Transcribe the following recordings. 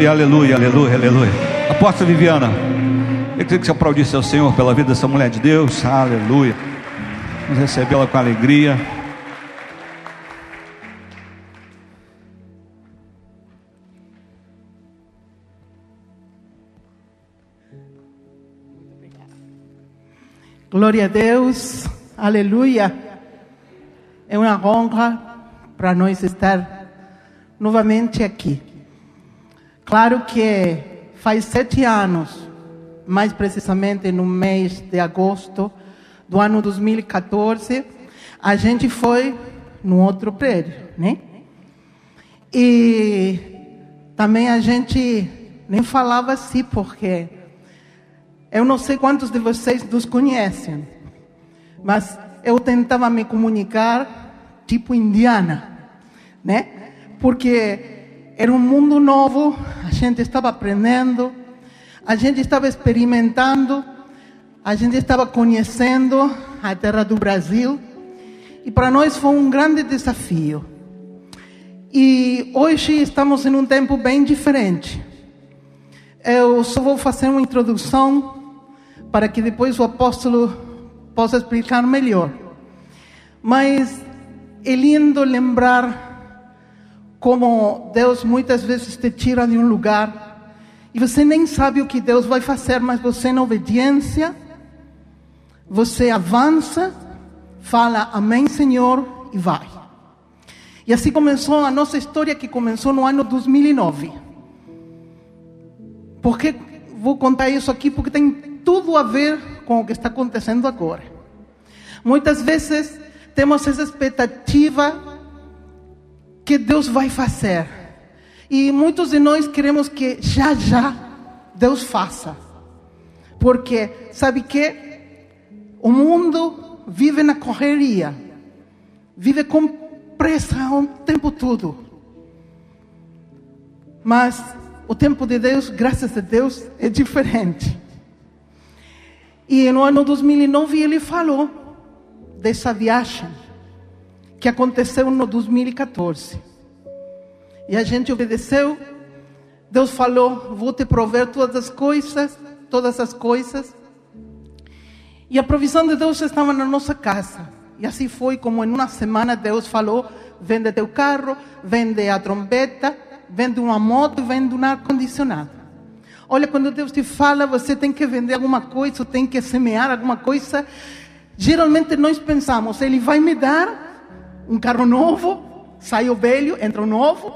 E aleluia, aleluia, aleluia. Apóstolo Viviana, eu queria que você aplaudisse ao Senhor pela vida dessa mulher de Deus. Aleluia. Vamos recebê-la com alegria. Glória a Deus, aleluia. É uma honra para nós estar novamente aqui. Claro que faz sete anos, mais precisamente no mês de agosto do ano 2014, a gente foi no outro prédio, né? E também a gente nem falava assim, porque eu não sei quantos de vocês nos conhecem, mas eu tentava me comunicar tipo indiana, né? Porque era um mundo novo, a gente estava aprendendo, a gente estava experimentando, a gente estava conhecendo a terra do Brasil, e para nós foi um grande desafio. E hoje estamos em um tempo bem diferente. Eu só vou fazer uma introdução para que depois o apóstolo possa explicar melhor. Mas é lindo lembrar como Deus muitas vezes te tira de um lugar e você nem sabe o que Deus vai fazer, mas você, na obediência, você avança, fala Amém, Senhor, e vai. E assim começou a nossa história, que começou no ano 2009. Por que vou contar isso aqui? Porque tem tudo a ver com o que está acontecendo agora. Muitas vezes temos essa expectativa que Deus vai fazer. E muitos de nós queremos que já já Deus faça. Porque sabe que o mundo vive na correria. Vive com pressa o tempo todo. Mas o tempo de Deus, graças a Deus, é diferente. E no ano 2009 ele falou dessa viagem que aconteceu no 2014. E a gente obedeceu. Deus falou: Vou te prover todas as coisas, todas as coisas. E a provisão de Deus estava na nossa casa. E assim foi como em uma semana Deus falou: Vende teu carro, vende a trombeta, vende uma moto, vende um ar-condicionado. Olha, quando Deus te fala, você tem que vender alguma coisa, tem que semear alguma coisa. Geralmente nós pensamos, Ele vai me dar um carro novo, sai o velho, entra o novo.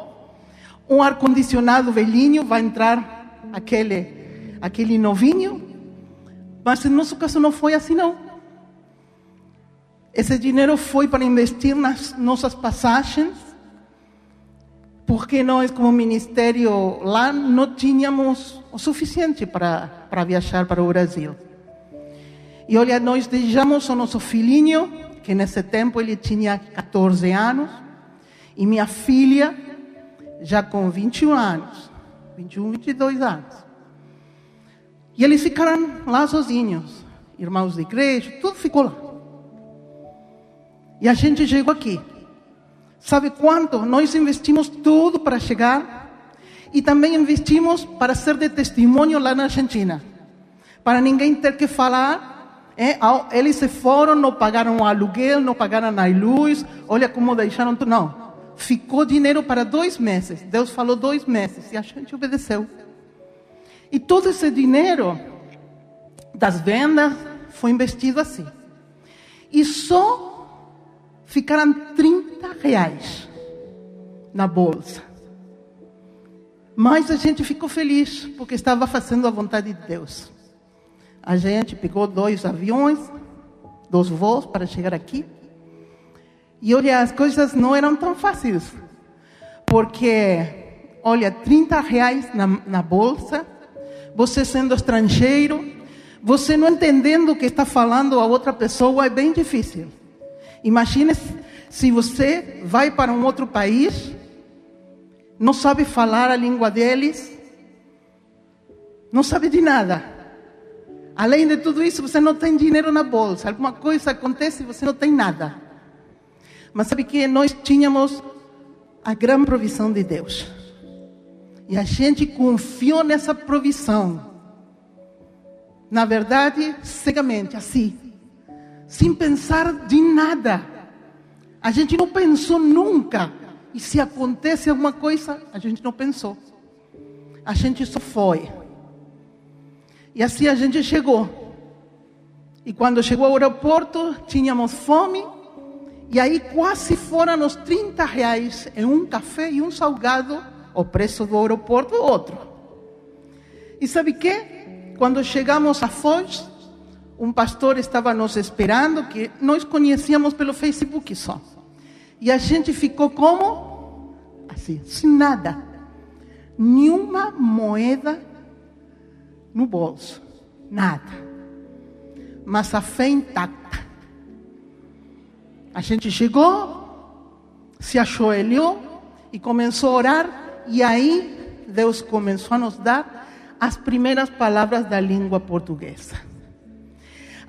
Um ar-condicionado velhinho, vai entrar aquele, aquele novinho. Mas no nosso caso não foi assim, não. Esse dinheiro foi para investir nas nossas passagens, porque nós, como ministério lá, não tínhamos o suficiente para, para viajar para o Brasil. E olha, nós deixamos o nosso filhinho que nesse tempo ele tinha 14 anos, e minha filha já com 21 anos, 21, 22 anos. E eles ficaram lá sozinhos, irmãos de igreja, tudo ficou lá. E a gente chegou aqui. Sabe quanto? Nós investimos tudo para chegar e também investimos para ser de testemunho lá na Argentina. Para ninguém ter que falar eles se foram, não pagaram o aluguel, não pagaram a luz. Olha como deixaram tudo. Não. Ficou dinheiro para dois meses. Deus falou dois meses e a gente obedeceu. E todo esse dinheiro das vendas foi investido assim. E só ficaram 30 reais na bolsa. Mas a gente ficou feliz porque estava fazendo a vontade de Deus. A gente pegou dois aviões, dois voos para chegar aqui. E olha, as coisas não eram tão fáceis. Porque, olha, 30 reais na, na bolsa, você sendo estrangeiro, você não entendendo o que está falando a outra pessoa, é bem difícil. Imagine se você vai para um outro país, não sabe falar a língua deles, não sabe de nada. Além de tudo isso, você não tem dinheiro na bolsa. Alguma coisa acontece e você não tem nada. Mas sabe que nós tínhamos a grande provisão de Deus. E a gente confiou nessa provisão. Na verdade, cegamente, assim, sem pensar de nada. A gente não pensou nunca. E se acontece alguma coisa, a gente não pensou. A gente só foi. E assim a gente chegou. E quando chegou ao aeroporto, tínhamos fome. E aí quase foram os 30 reais em um café e um salgado, o preço do aeroporto, outro. E sabe que? Quando chegamos a Foz, um pastor estava nos esperando, que nós conhecíamos pelo Facebook só. E a gente ficou como? Assim, sem nada. Nenhuma moeda no bolso. Nada mas a fé intacta. A gente chegou, se ajoelhou e começou a orar, e aí Deus começou a nos dar as primeiras palavras da língua portuguesa.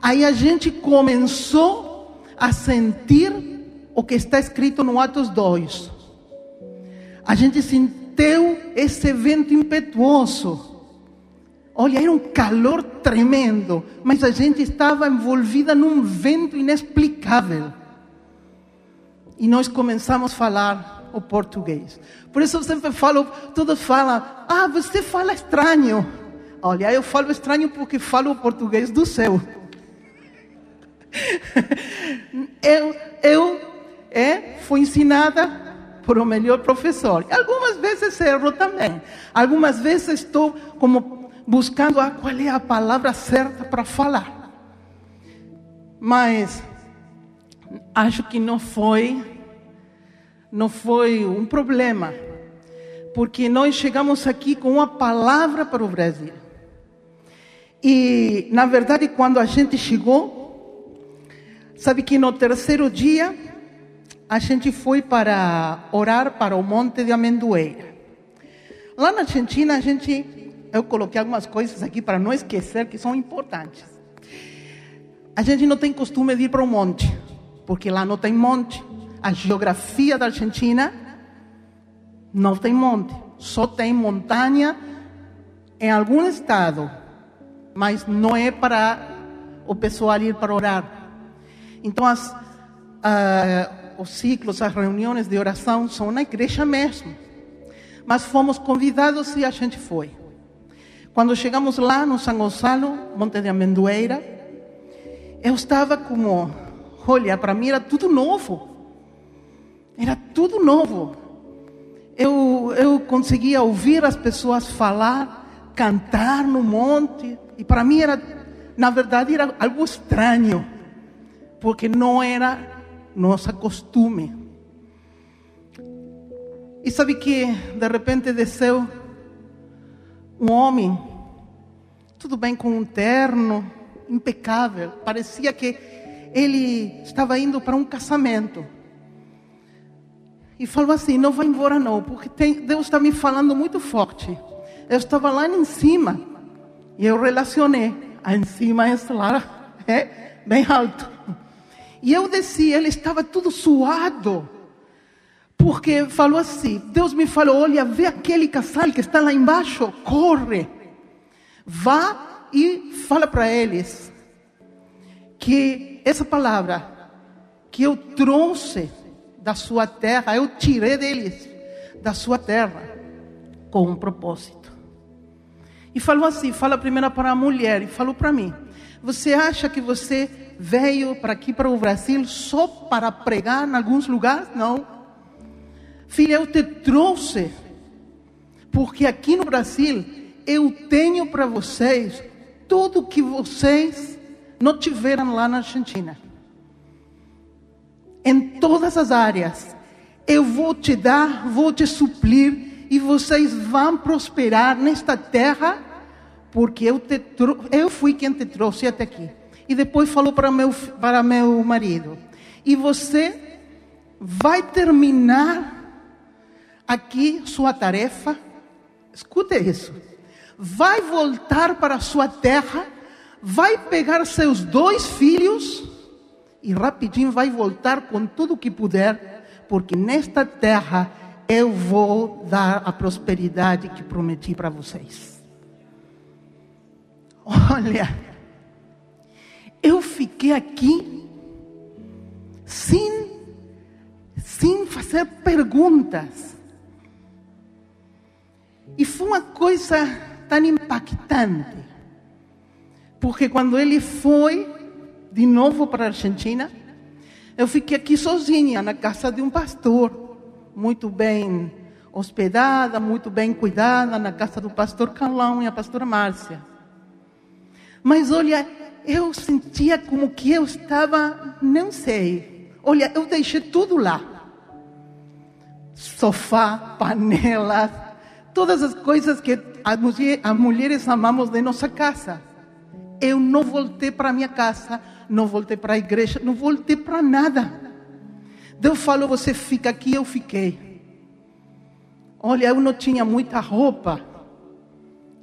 Aí a gente começou a sentir o que está escrito no Atos 2. A gente sentiu esse vento impetuoso Olha, era um calor tremendo, mas a gente estava envolvida num vento inexplicável. E nós começamos a falar o português. Por isso eu sempre falo, todos falam, ah, você fala estranho. Olha, eu falo estranho porque falo o português do céu. eu, eu é, fui ensinada por o melhor professor. Algumas vezes erro também. Algumas vezes estou como buscando a qual é a palavra certa para falar. Mas acho que não foi não foi um problema, porque nós chegamos aqui com uma palavra para o Brasil. E, na verdade, quando a gente chegou, sabe que no terceiro dia, a gente foi para orar para o Monte de Amendoeira. Lá na Argentina, a gente eu coloquei algumas coisas aqui para não esquecer que são importantes. A gente não tem costume de ir para um monte, porque lá não tem monte. A geografia da Argentina não tem monte, só tem montanha em algum estado, mas não é para o pessoal ir para orar. Então, as, uh, os ciclos, as reuniões de oração são na igreja mesmo. Mas fomos convidados e a gente foi. Quando chegamos lá no São Gonçalo, Monte de Amendoeira, eu estava como, olha, para mim era tudo novo. Era tudo novo. Eu, eu conseguia ouvir as pessoas falar, cantar no monte, e para mim era, na verdade, era algo estranho, porque não era nosso costume. E sabe que de repente desceu um homem, tudo bem com um terno, impecável, parecia que ele estava indo para um casamento. E falou assim: Não vá embora, não, porque tem, Deus está me falando muito forte. Eu estava lá em cima e eu relacionei. Lá em cima é lá, é bem alto. E eu desci, ele estava tudo suado. Porque falou assim: Deus me falou, olha, vê aquele casal que está lá embaixo, corre, vá e fala para eles que essa palavra que eu trouxe da sua terra, eu tirei deles da sua terra com um propósito. E falou assim: fala primeiro para a mulher e falou para mim: Você acha que você veio para aqui para o Brasil só para pregar em alguns lugares? Não. Filha, eu te trouxe, porque aqui no Brasil eu tenho para vocês tudo que vocês não tiveram lá na Argentina. Em todas as áreas, eu vou te dar, vou te suplir e vocês vão prosperar nesta terra, porque eu, te eu fui quem te trouxe até aqui. E depois falou para meu, para meu marido: e você vai terminar aqui sua tarefa, escute isso, vai voltar para sua terra, vai pegar seus dois filhos e rapidinho vai voltar com tudo o que puder, porque nesta terra eu vou dar a prosperidade que prometi para vocês. Olha, eu fiquei aqui sem, sem fazer perguntas. Uma coisa tão impactante. Porque quando ele foi de novo para a Argentina, eu fiquei aqui sozinha na casa de um pastor, muito bem hospedada, muito bem cuidada, na casa do pastor Carlão e a pastora Márcia. Mas olha, eu sentia como que eu estava, não sei. Olha, eu deixei tudo lá. Sofá, panelas, todas as coisas que as, mulher, as mulheres amamos de nossa casa. Eu não voltei para minha casa, não voltei para a igreja, não voltei para nada. Deus falou: você fica aqui, eu fiquei. Olha, eu não tinha muita roupa.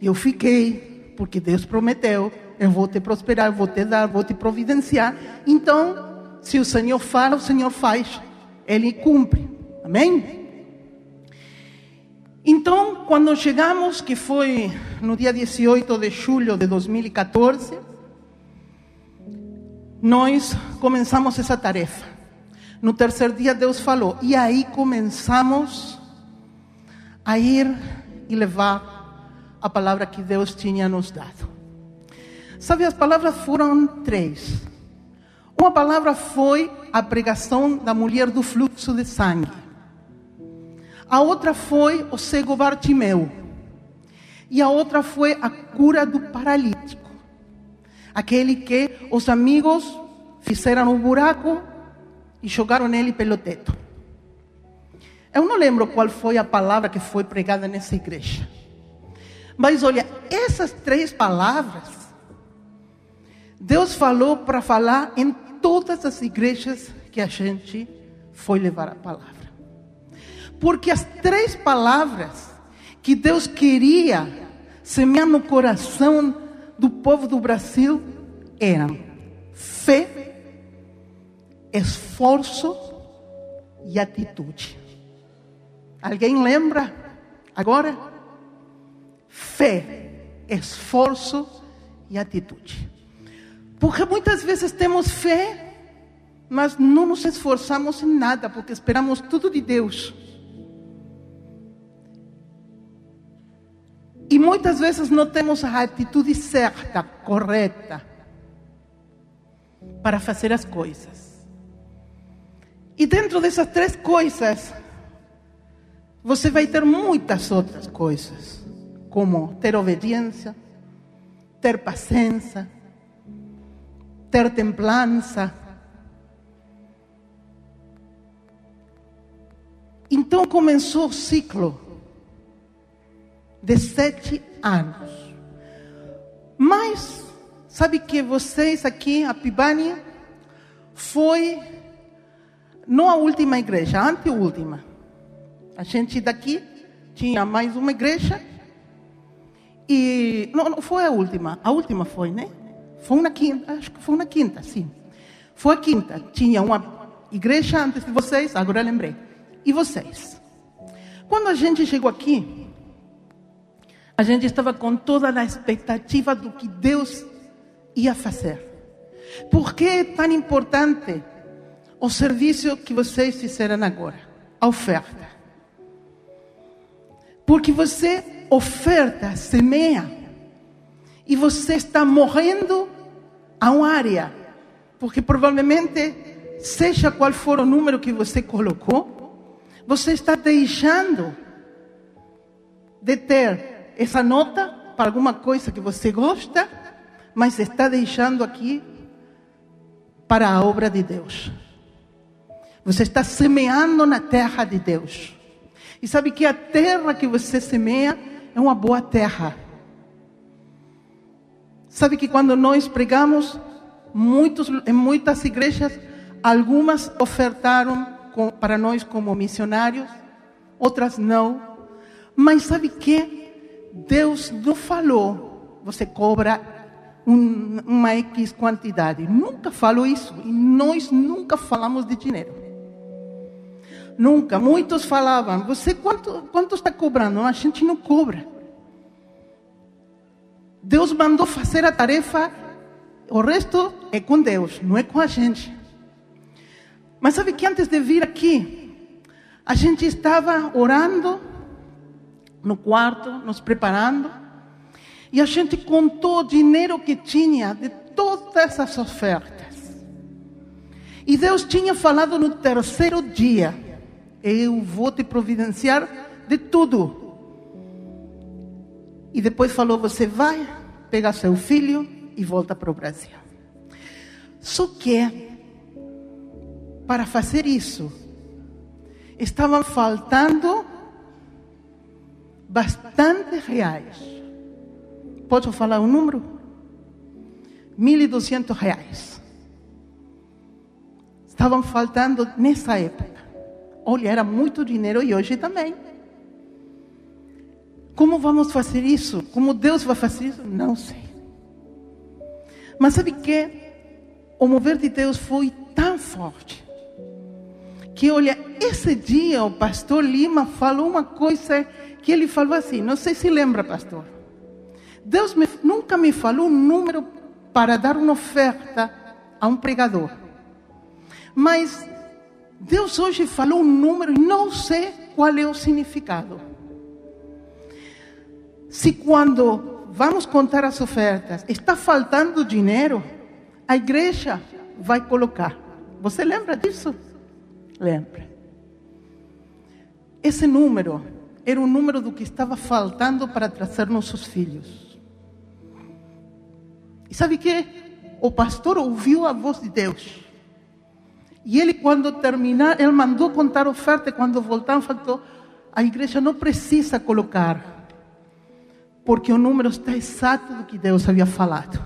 Eu fiquei, porque Deus prometeu: eu vou te prosperar, vou te dar, vou te providenciar. Então, se o Senhor fala, o Senhor faz, Ele cumpre. Amém? Então, quando chegamos, que foi no dia 18 de julho de 2014, nós começamos essa tarefa. No terceiro dia, Deus falou, e aí começamos a ir e levar a palavra que Deus tinha nos dado. Sabe, as palavras foram três. Uma palavra foi a pregação da mulher do fluxo de sangue. A outra foi o cego Bartimeu. E a outra foi a cura do paralítico. Aquele que os amigos fizeram um buraco e jogaram nele pelo teto. Eu não lembro qual foi a palavra que foi pregada nessa igreja. Mas olha, essas três palavras, Deus falou para falar em todas as igrejas que a gente foi levar a palavra. Porque as três palavras que Deus queria semear no coração do povo do Brasil eram fé, esforço e atitude. Alguém lembra agora? Fé, esforço e atitude. Porque muitas vezes temos fé, mas não nos esforçamos em nada, porque esperamos tudo de Deus. E muitas vezes não temos a atitude certa, correta, para fazer as coisas. E dentro dessas três coisas, você vai ter muitas outras coisas, como ter obediência, ter paciência, ter templança. Então começou o ciclo de sete anos. Mas, sabe que vocês aqui, a Pibani, foi não a última igreja, a anteúltima. A gente daqui tinha mais uma igreja e não, não foi a última, a última foi, né? Foi na quinta, acho que foi na quinta, sim. Foi a quinta. Tinha uma igreja antes de vocês, agora lembrei. E vocês? Quando a gente chegou aqui, a gente estava com toda a expectativa do que Deus ia fazer. Por que é tão importante o serviço que vocês fizeram agora? A oferta. Porque você oferta, semeia, e você está morrendo a uma área. Porque provavelmente, seja qual for o número que você colocou, você está deixando de ter essa nota para alguma coisa que você gosta, mas está deixando aqui para a obra de Deus. Você está semeando na terra de Deus. E sabe que a terra que você semeia é uma boa terra. Sabe que quando nós pregamos, muitos, em muitas igrejas, algumas ofertaram para nós como missionários, outras não. Mas sabe que Deus não falou, você cobra um, uma X quantidade. Nunca falou isso. E nós nunca falamos de dinheiro. Nunca. Muitos falavam: Você quanto, quanto está cobrando? A gente não cobra. Deus mandou fazer a tarefa, o resto é com Deus, não é com a gente. Mas sabe que antes de vir aqui, a gente estava orando no quarto, nos preparando, e a gente contou o dinheiro que tinha de todas as ofertas. E Deus tinha falado no terceiro dia: Eu vou te providenciar de tudo. E depois falou: Você vai pegar seu filho e volta para o Brasil. Só que, para fazer isso, estavam faltando bastante reais. Posso falar um número? 1.200 reais. Estavam faltando nessa época. Olha, era muito dinheiro e hoje também. Como vamos fazer isso? Como Deus vai fazer isso? Não sei. Mas sabe que o mover de Deus foi tão forte que, olha, esse dia o pastor Lima falou uma coisa que ele falou assim, não sei se lembra, pastor. Deus me, nunca me falou um número para dar uma oferta a um pregador. Mas Deus hoje falou um número e não sei qual é o significado. Se quando vamos contar as ofertas está faltando dinheiro, a igreja vai colocar. Você lembra disso? Lembra. Esse número era o número do que estava faltando para trazer nossos filhos. E sabe que? O pastor ouviu a voz de Deus. E ele, quando terminar, ele mandou contar oferta. Quando voltaram, faltou: a igreja não precisa colocar, porque o número está exato do que Deus havia falado.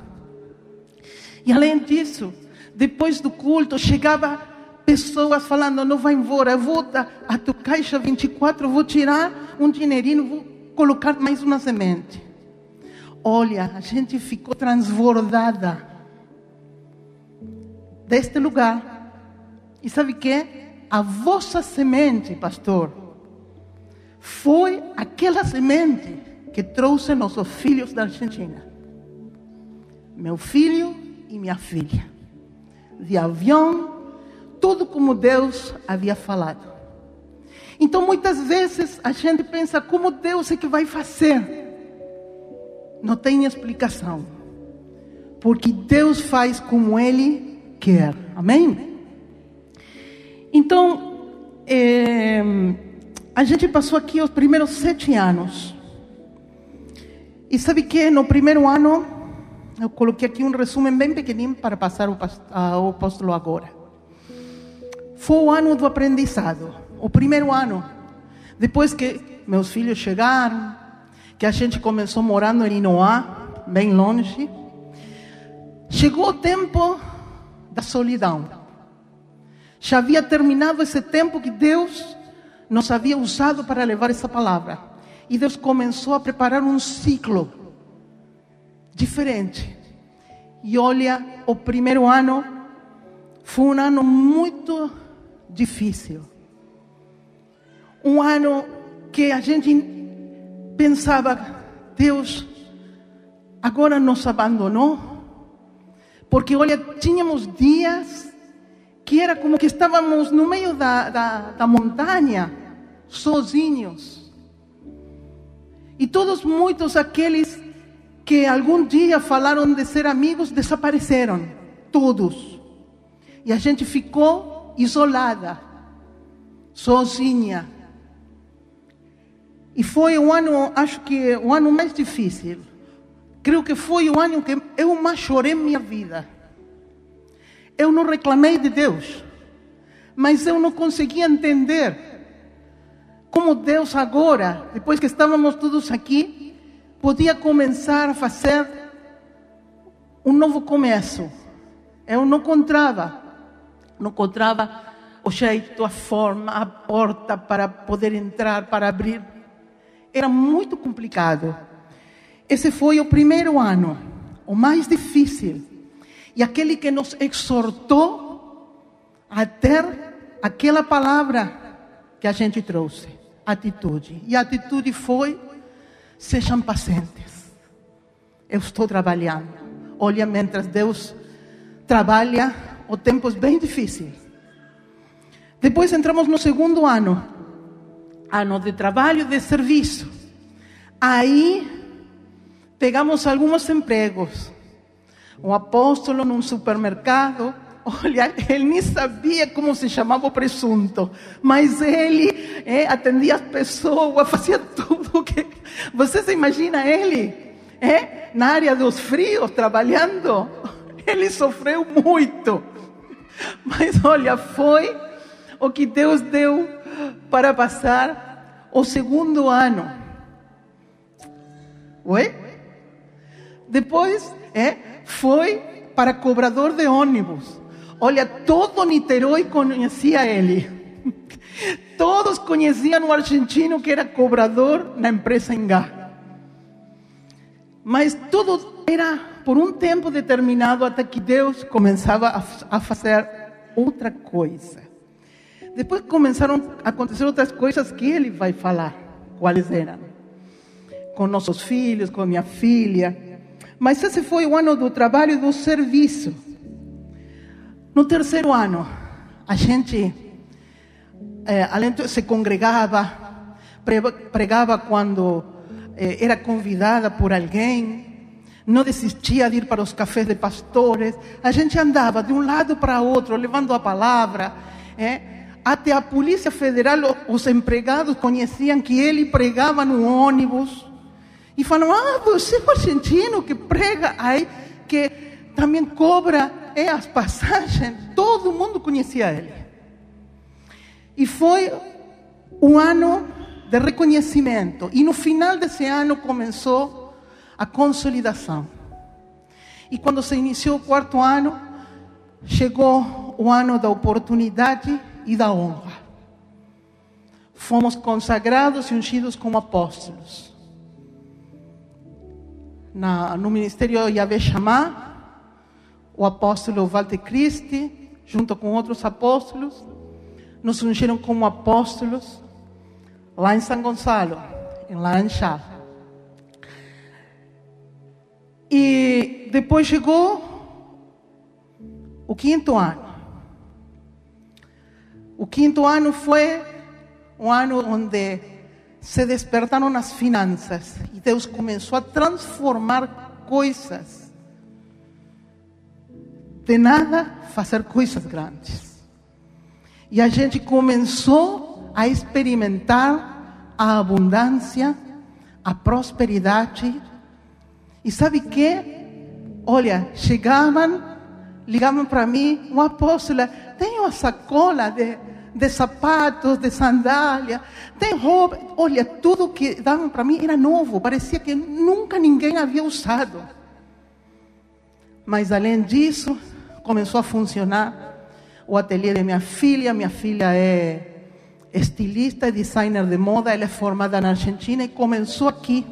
E além disso, depois do culto, chegava pessoas falando: não vai embora, eu vou a tua caixa 24, vou tirar um dinheirinho, vou colocar mais uma semente. Olha, a gente ficou transbordada deste lugar. E sabe o que? A vossa semente, pastor, foi aquela semente que trouxe nossos filhos da Argentina. Meu filho e minha filha. De avião, tudo como Deus havia falado. Então, muitas vezes, a gente pensa como Deus é que vai fazer. Não tem explicação. Porque Deus faz como Ele quer. Amém? Então, é, a gente passou aqui os primeiros sete anos. E sabe que no primeiro ano, eu coloquei aqui um resumo bem pequenininho para passar ao apóstolo agora. Foi o ano do aprendizado, o primeiro ano. Depois que meus filhos chegaram, que a gente começou morando em Inoá, bem longe, chegou o tempo da solidão. Já havia terminado esse tempo que Deus nos havia usado para levar essa palavra. E Deus começou a preparar um ciclo diferente. E olha, o primeiro ano foi um ano muito difícil. Um ano que a gente pensava, Deus agora nos abandonou. Porque, olha, tínhamos dias que era como que estávamos no meio da, da, da montanha, sozinhos. E todos, muitos aqueles que algum dia falaram de ser amigos, desapareceram. Todos. E a gente ficou isolada, sozinha. E foi o ano, acho que o ano mais difícil. Creio que foi o ano que eu mais chorei minha vida. Eu não reclamei de Deus, mas eu não conseguia entender como Deus agora, depois que estávamos todos aqui, podia começar a fazer um novo começo. Eu não encontrava, não encontrava o jeito, a forma, a porta para poder entrar, para abrir. Era muito complicado. Esse foi o primeiro ano, o mais difícil. E aquele que nos exortou a ter aquela palavra que a gente trouxe, atitude. E a atitude foi: sejam pacientes. Eu estou trabalhando. Olha, mientras Deus trabalha, o tempo é bem difícil. Depois entramos no segundo ano, ano de trabalho, de serviço. Aí pegamos alguns empregos. Um apóstolo num supermercado, Olha, ele nem sabia como se chamava o presunto, mas ele é, atendia as pessoas, fazia tudo que. Você se imagina ele é, na área dos frios trabalhando? Ele sofreu muito, mas olha, foi o que Deus deu para passar o segundo ano. Oi? Depois é, foi para cobrador de ônibus. Olha, todo Niterói conhecia ele. Todos conheciam o argentino que era cobrador na empresa Engá. Mas tudo era por um tempo determinado até que Deus começava a fazer outra coisa. Depois começaram a acontecer outras coisas que ele vai falar quais eram. Com nossos filhos, com minha filha. Mas esse foi o ano do trabalho e do serviço. No terceiro ano, a gente é, além de, se congregava, pregava quando é, era convidada por alguém, não desistia de ir para os cafés de pastores, a gente andava de um lado para outro, levando a palavra. É, até a Polícia Federal, os empregados conheciam que ele pregava no ônibus. E falavam, ah, você é o argentino que prega aí, que também cobra é, as passagens. Todo mundo conhecia ele. E foi um ano de reconhecimento. E no final desse ano começou a consolidação. E quando se iniciou o quarto ano, chegou o ano da oportunidade e da honra. Fomos consagrados e ungidos como apóstolos. Na, no ministério Yahvé Shammah, o apóstolo Walter Christi, junto com outros apóstolos, nos ungiram como apóstolos lá em São Gonçalo, em Laranjal. E depois chegou o quinto ano. O quinto ano foi um ano onde se despertaram as finanças e Deus começou a transformar coisas de nada fazer coisas grandes. E a gente começou a experimentar a abundância, a prosperidade. E sabe que? Olha, chegavam, ligavam para mim, uma apóstola, tem uma sacola de, de sapatos, de sandália, tem roupa. Olha, tudo que davam para mim era novo, parecia que nunca ninguém havia usado. Mas além disso, começou a funcionar o ateliê de minha filha. Minha filha é estilista e designer de moda, ela é formada na Argentina e começou aqui.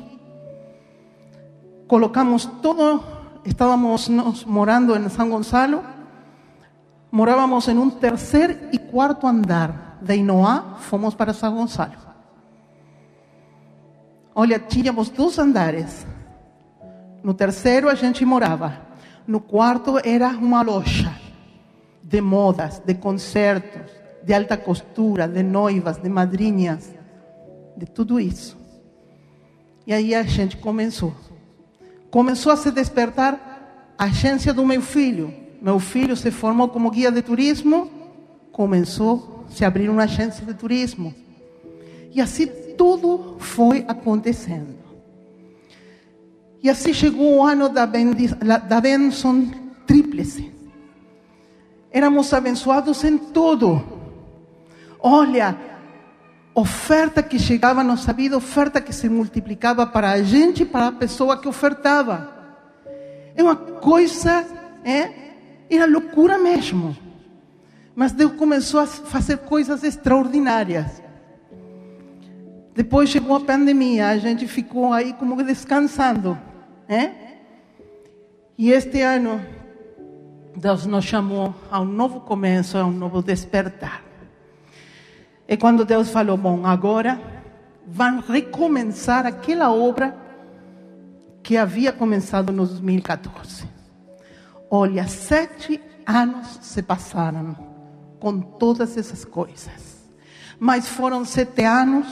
Colocamos todo, estávamos morando em São Gonçalo, morávamos em um terceiro e quarto andar. De Inoá, fomos para São Gonçalo. Olha, tínhamos dois andares. No terceiro a gente morava. No quarto era uma loja de modas, de concertos, de alta costura, de noivas, de madrinhas, de tudo isso. E aí a gente começou. Começou a se despertar a agência do meu filho. Meu filho se formou como guia de turismo, começou a se abrir uma agência de turismo. E assim tudo foi acontecendo. E assim chegou o ano da, da bênção tríplice. Éramos abençoados em tudo. Olha, oferta que chegava na nossa vida, oferta que se multiplicava para a gente e para a pessoa que ofertava. É uma coisa, é, era loucura mesmo. Mas Deus começou a fazer coisas extraordinárias. Depois chegou a pandemia, a gente ficou aí como descansando. É? E este ano, Deus nos chamou a um novo começo, a um novo despertar. É quando Deus falou: Bom, agora vão recomeçar aquela obra que havia começado no 2014. Olha, sete anos se passaram com todas essas coisas, mas foram sete anos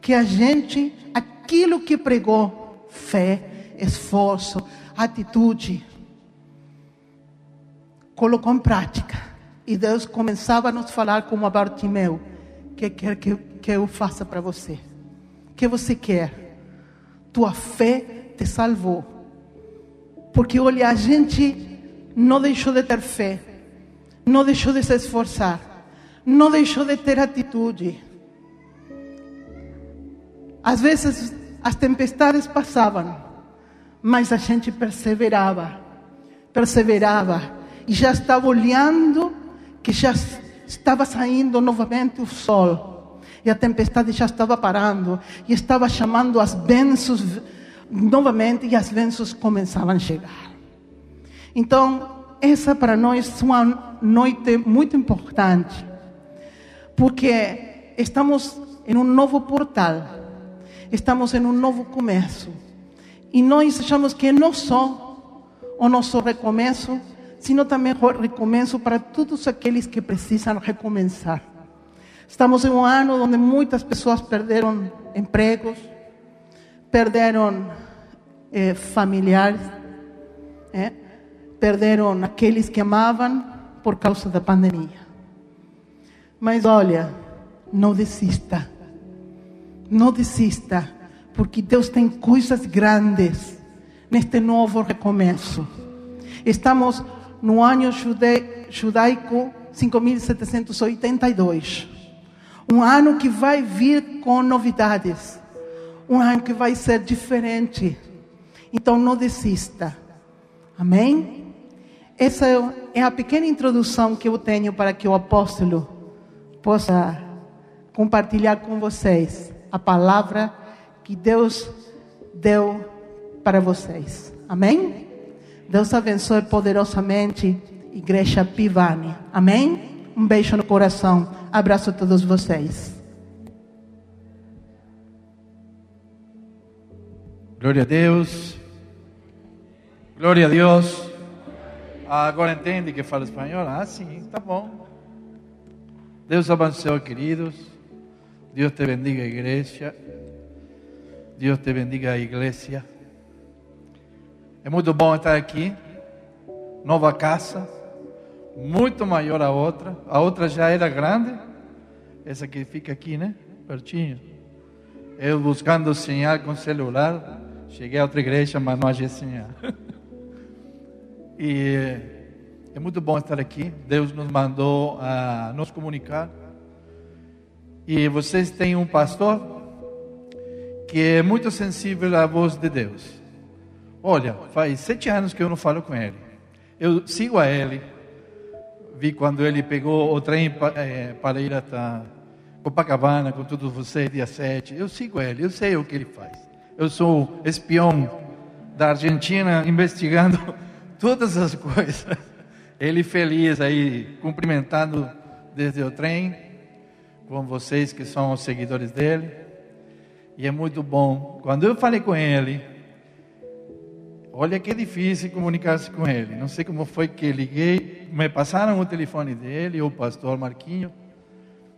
que a gente, aquilo que pregou, fé, esforço, atitude, colocou em prática. E Deus começava a nos falar como a Bartimeu, que quer que, que eu faça para você? O que você quer? Tua fé te salvou. Porque olha, a gente não deixou de ter fé, não deixou de se esforçar, não deixou de ter atitude. Às vezes as tempestades passavam, mas a gente perseverava, perseverava e já estava olhando que já estava saindo novamente o sol e a tempestade já estava parando e estava chamando as bênçãos novamente e as bênçãos começavam a chegar. Então, essa para nós é uma noite muito importante, porque estamos em um novo portal, estamos em um novo começo, e nós achamos que não só o nosso recomeço, sino também recomeço para todos aqueles que precisam recomeçar. Estamos em um ano onde muitas pessoas perderam empregos, perderam eh, familiares, eh, perderam aqueles que amavam por causa da pandemia. Mas olha, não desista, não desista, porque Deus tem coisas grandes neste novo recomeço. Estamos no ano judaico 5782. Um ano que vai vir com novidades. Um ano que vai ser diferente. Então não desista. Amém? Essa é a pequena introdução que eu tenho para que o apóstolo possa compartilhar com vocês a palavra que Deus deu para vocês. Amém? Deus abençoe poderosamente, Igreja Pivani. Amém? Um beijo no coração. Abraço a todos vocês. Glória a Deus. Glória a Deus. Agora entende que fala espanhol? Ah, sim, tá bom. Deus abençoe, queridos. Deus te bendiga, igreja. Deus te bendiga, igreja. É muito bom estar aqui. Nova casa, muito maior a outra. A outra já era grande. Essa que fica aqui, né? Pertinho. Eu buscando senhal com celular. Cheguei a outra igreja, mas não achei senhal. e é muito bom estar aqui. Deus nos mandou a nos comunicar. E vocês têm um pastor que é muito sensível à voz de Deus. Olha, faz sete anos que eu não falo com ele. Eu sigo a ele. Vi quando ele pegou o trem é, para ir até Copacabana com todos vocês, dia 7. Eu sigo ele, eu sei o que ele faz. Eu sou espião da Argentina investigando todas as coisas. Ele feliz aí, cumprimentando desde o trem com vocês que são os seguidores dele. E é muito bom. Quando eu falei com ele, Olha que difícil comunicar-se com ele. Não sei como foi que liguei, me passaram o telefone dele, o pastor Marquinho,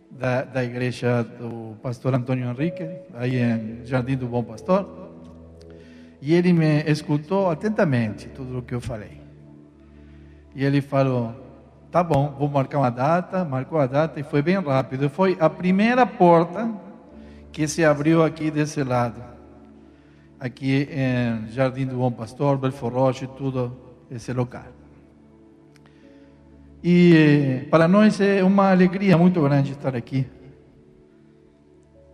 da, da igreja do pastor Antônio Henrique, aí em Jardim do Bom Pastor. E ele me escutou atentamente tudo o que eu falei. E ele falou: tá bom, vou marcar uma data. Marcou a data e foi bem rápido. Foi a primeira porta que se abriu aqui desse lado aqui em Jardim do Bom Pastor, Belfor Roche, tudo esse local. E para nós é uma alegria muito grande estar aqui.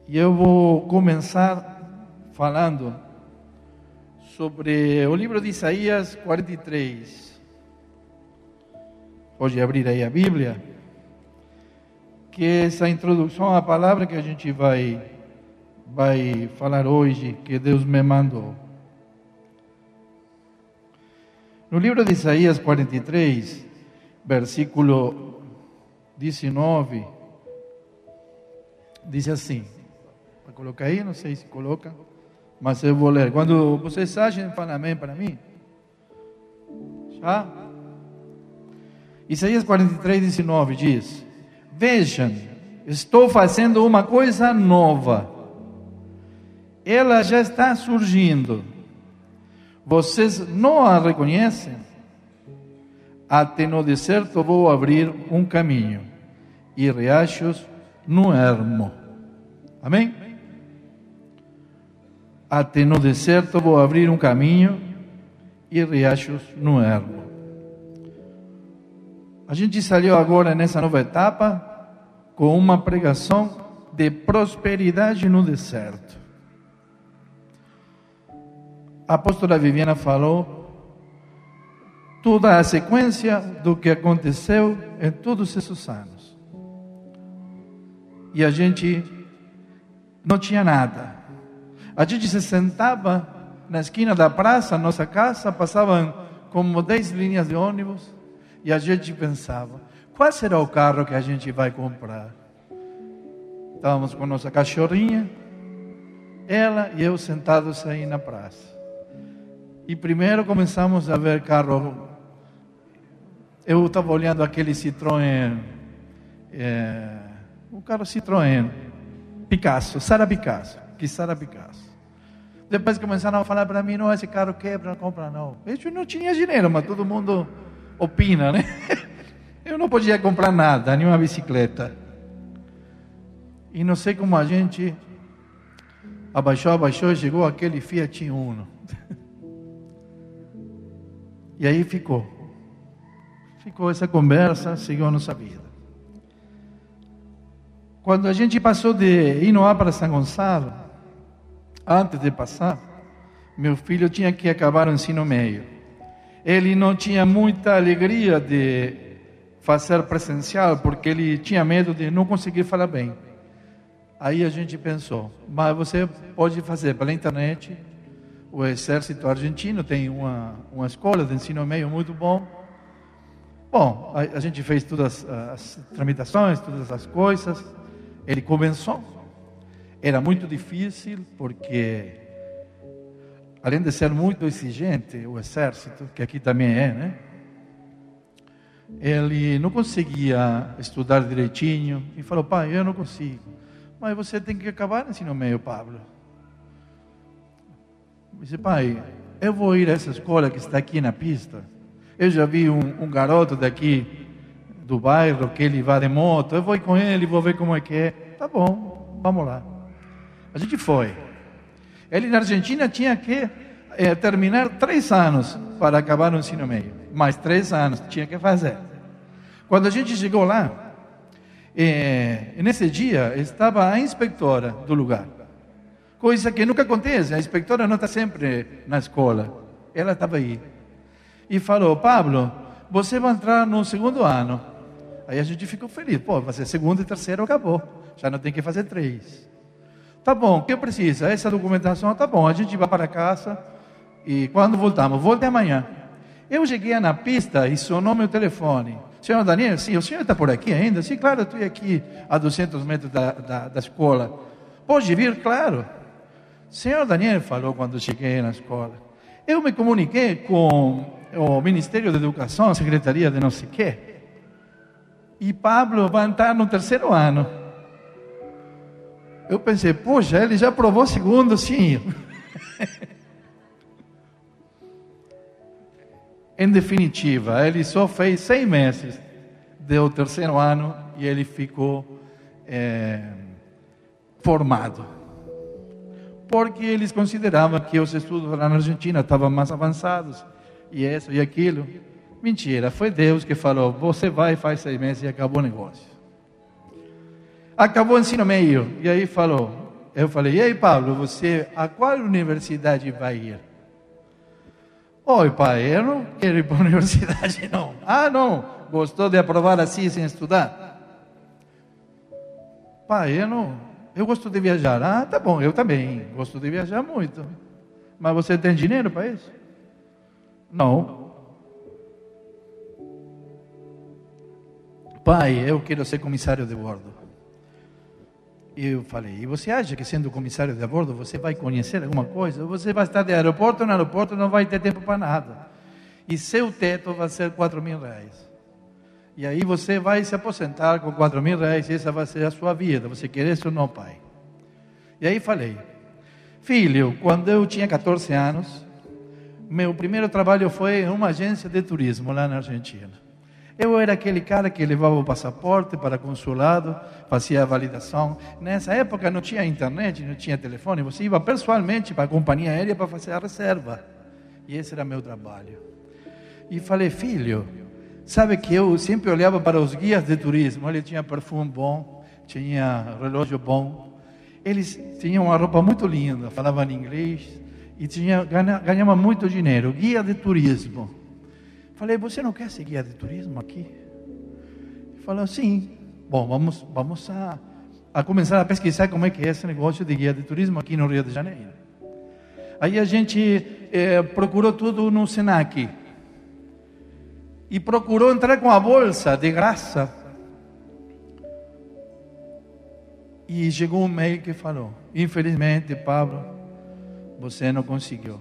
E eu vou começar falando sobre o livro de Isaías 43. Pode abrir aí a Bíblia. Que é essa introdução à palavra que a gente vai vai falar hoje que Deus me mandou. No livro de Isaías 43, versículo 19, Diz assim, para colocar aí, não sei se coloca, mas eu vou ler. Quando vocês achem, falam amém para mim. Já? Isaías 43, 19 diz: Vejam, estou fazendo uma coisa nova. Ela já está surgindo. Vocês não a reconhecem? Até no deserto vou abrir um caminho e riachos no ermo. Amém? Até no deserto vou abrir um caminho e riachos no ermo. A gente saiu agora nessa nova etapa com uma pregação de prosperidade no deserto. A apóstola Viviana falou toda a sequência do que aconteceu em todos esses anos. E a gente não tinha nada. A gente se sentava na esquina da praça, nossa casa, passavam como dez linhas de ônibus, e a gente pensava: qual será o carro que a gente vai comprar? Estávamos com nossa cachorrinha, ela e eu sentados aí na praça. E primeiro começamos a ver carro eu estava olhando aquele Citroën, é, o carro Citroën, Picasso, Sara Picasso, que Sara Picasso. Depois começaram a falar para mim, não, esse carro quebra, não compra não. Eu não tinha dinheiro, mas todo mundo opina, né? Eu não podia comprar nada, nenhuma bicicleta. E não sei como a gente abaixou, abaixou, chegou aquele Fiat Uno. E aí ficou. Ficou essa conversa, seguiu a nossa vida. Quando a gente passou de Inoá para São Gonçalo, antes de passar, meu filho tinha que acabar o ensino médio. Ele não tinha muita alegria de fazer presencial, porque ele tinha medo de não conseguir falar bem. Aí a gente pensou, mas você pode fazer pela internet. O exército argentino tem uma, uma escola de ensino médio muito bom Bom, a, a gente fez todas as, as tramitações, todas as coisas. Ele começou. Era muito difícil porque, além de ser muito exigente, o exército, que aqui também é, né? Ele não conseguia estudar direitinho e falou: pai, eu não consigo. Mas você tem que acabar ensino meio, Pablo. Disse, pai, eu vou ir a essa escola que está aqui na pista eu já vi um, um garoto daqui do bairro que ele vai de moto. Eu vou com ele, vou ver como é que é. Tá bom, vamos lá. A gente foi. Ele na Argentina tinha que é, terminar três anos para acabar o ensino médio. Mais três anos tinha que fazer. Quando a gente chegou lá, é, nesse dia estava a inspetora do lugar. Coisa que nunca acontece. A inspetora não está sempre na escola. Ela estava aí e falou: Pablo, você vai entrar no segundo ano. Aí a gente ficou feliz. Pô, vai ser segundo e terceiro, acabou. Já não tem que fazer três. Tá bom, o que precisa? Essa documentação, tá bom. A gente vai para casa e quando voltamos, volte amanhã. Eu cheguei na pista e sonou meu telefone. Senhor Daniel, sim, o senhor está por aqui ainda? Sim, claro, estou aqui a 200 metros da, da, da escola. Pode vir, claro. Senhor Daniel falou quando cheguei na escola. Eu me comuniquei com o Ministério da Educação, a Secretaria de não sei o quê. E Pablo vai entrar no terceiro ano. Eu pensei, poxa, ele já provou segundo, sim. em definitiva, ele só fez seis meses do terceiro ano e ele ficou é, formado. Porque eles consideravam que os estudos lá na Argentina estavam mais avançados e isso e aquilo. Mentira, foi Deus que falou: você vai, faz seis meses e acabou o negócio. Acabou o ensino meio, e aí falou: eu falei, e aí, Paulo, você a qual universidade vai ir? Oi, pai, eu não quero ir para a universidade, não. Ah, não, gostou de aprovar assim sem estudar? Pai, eu não, eu gosto de viajar. Ah, tá bom, eu também gosto de viajar muito. Mas você tem dinheiro para isso? Não. Pai, eu quero ser comissário de bordo. E eu falei, e você acha que sendo comissário de bordo você vai conhecer alguma coisa? Você vai estar de aeroporto no aeroporto, não vai ter tempo para nada. E seu teto vai ser 4 mil reais. E aí você vai se aposentar com 4 mil reais essa vai ser a sua vida. Você quer isso ou não, pai? E aí falei, filho, quando eu tinha 14 anos, meu primeiro trabalho foi em uma agência de turismo lá na Argentina. Eu era aquele cara que levava o passaporte para consulado, fazia a validação. Nessa época não tinha internet, não tinha telefone, você ia pessoalmente para a companhia aérea para fazer a reserva. E esse era meu trabalho. E falei, filho, sabe que eu sempre olhava para os guias de turismo, ele tinha perfume bom, tinha relógio bom. Eles tinham uma roupa muito linda, falavam inglês e tinha, ganhava muito dinheiro. Guia de turismo. Falei, você não quer ser guia de turismo aqui? Ele falou, sim. Bom, vamos, vamos a, a começar a pesquisar como é que é esse negócio de guia de turismo aqui no Rio de Janeiro. Aí a gente eh, procurou tudo no Senac. E procurou entrar com a bolsa de graça. E chegou um mail que falou: Infelizmente, Pablo, você não conseguiu.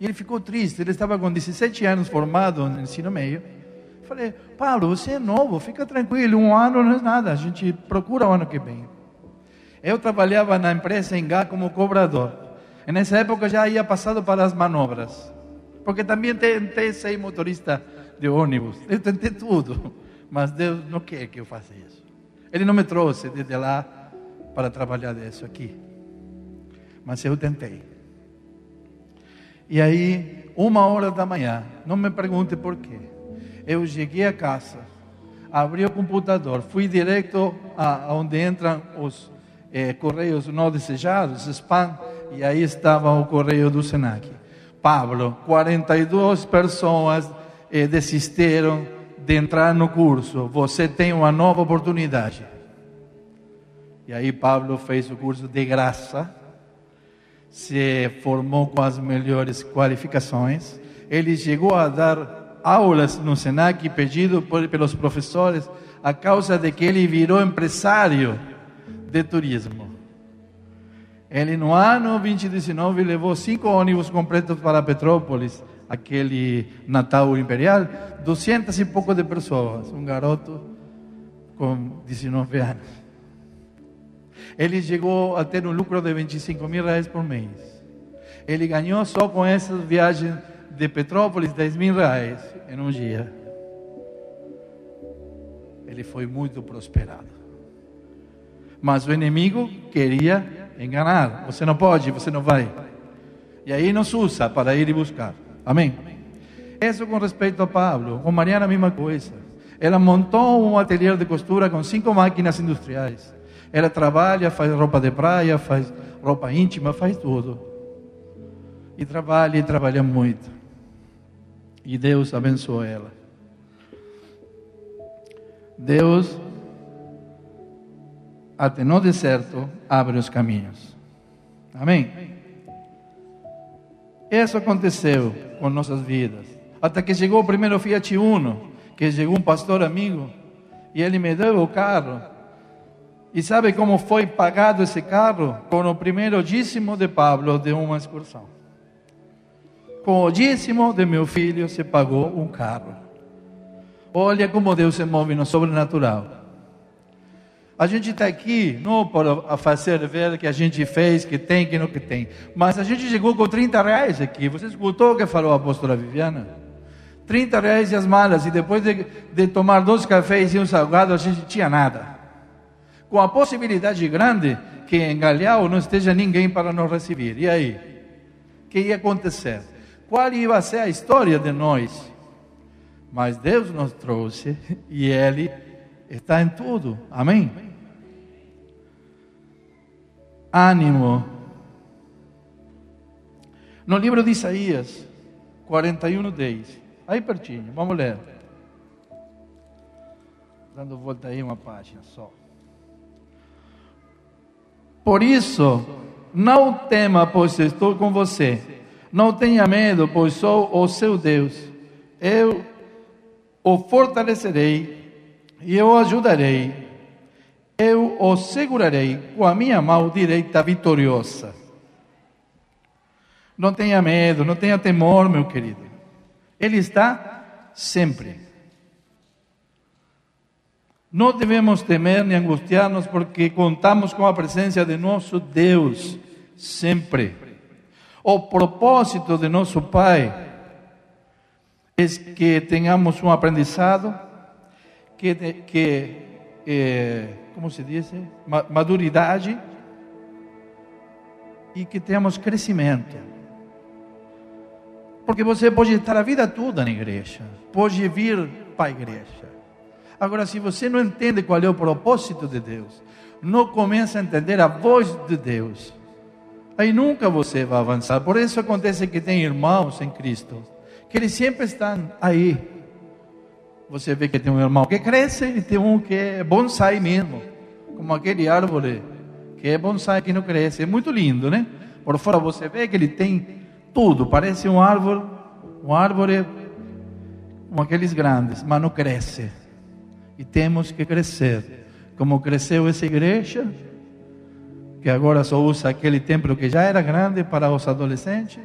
E ele ficou triste, ele estava com 17 anos formado no ensino meio. Falei, Paulo, você é novo, fica tranquilo, um ano não é nada, a gente procura o ano que vem. Eu trabalhava na empresa em Gá como cobrador. E nessa época já ia passado para as manobras. Porque também tentei ser motorista de ônibus. Eu tentei tudo. Mas Deus não quer que eu faça isso. Ele não me trouxe desde lá para trabalhar disso aqui. Mas eu tentei. E aí, uma hora da manhã, não me pergunte por quê. Eu cheguei a casa, abri o computador, fui direto a, onde entram os eh, correios não desejados, spam, e aí estava o correio do Senac. Pablo, 42 pessoas eh, desistiram de entrar no curso. Você tem uma nova oportunidade. E aí Pablo fez o curso de graça se formou com as melhores qualificações. Ele chegou a dar aulas no Senac pedido por, pelos professores a causa de que ele virou empresário de turismo. Ele no ano 2019 levou cinco ônibus completos para Petrópolis, aquele Natal Imperial, duzentas e pouco de pessoas, um garoto com 19 anos. Ele chegou a ter um lucro de 25 mil reais por mês. Ele ganhou só com essas viagens de Petrópolis 10 mil reais em um dia. Ele foi muito prosperado. Mas o inimigo queria enganar. Você não pode, você não vai. E aí nos usa para ir e buscar. Amém? Isso com respeito a Pablo. Com Mariana, a mesma coisa. Ela montou um ateliê de costura com cinco máquinas industriais. Ela trabalha, faz roupa de praia, faz roupa íntima, faz tudo. E trabalha e trabalha muito. E Deus abençoou ela. Deus, até no deserto, abre os caminhos. Amém? Isso aconteceu com nossas vidas. Até que chegou o primeiro Fiat Uno, que chegou um pastor amigo, e ele me deu o carro. E sabe como foi pagado esse carro? Com o primeiro dízimo de Pablo de uma excursão. Com o dízimo de meu filho se pagou um carro. Olha como Deus se move no sobrenatural. A gente está aqui não para fazer ver que a gente fez, que tem, que não que tem. Mas a gente chegou com 30 reais aqui. Você escutou o que falou a apóstola Viviana? 30 reais e as malas. E depois de, de tomar dois cafés e um salgado, a gente tinha nada com a possibilidade grande que em Galeão não esteja ninguém para nos receber. E aí? O que ia acontecer? Qual ia ser a história de nós? Mas Deus nos trouxe e Ele está em tudo. Amém? Ânimo. No livro de Isaías 41, 10. Aí pertinho, vamos ler. Dando volta aí uma página só. Por isso, não tema, pois estou com você. Não tenha medo, pois sou o seu Deus. Eu o fortalecerei e eu o ajudarei. Eu o segurarei com a minha mão direita vitoriosa. Não tenha medo, não tenha temor, meu querido. Ele está sempre. Não devemos temer nem angustiar-nos, porque contamos com a presença de nosso Deus sempre. O propósito de nosso Pai é que tenhamos um aprendizado, que, que eh, como se diz, maduridade e que tenhamos crescimento. Porque você pode estar a vida toda na igreja, pode vir para a igreja. Agora, se você não entende qual é o propósito de Deus, não começa a entender a voz de Deus, aí nunca você vai avançar. Por isso acontece que tem irmãos em Cristo, que eles sempre estão aí. Você vê que tem um irmão que cresce e tem um que é bonsai mesmo, como aquele árvore que é bonsai que não cresce. É muito lindo, né? Por fora você vê que ele tem tudo, parece um árvore, uma árvore como aqueles grandes, mas não cresce. E temos que crescer. Como cresceu essa igreja, que agora só usa aquele templo que já era grande para os adolescentes,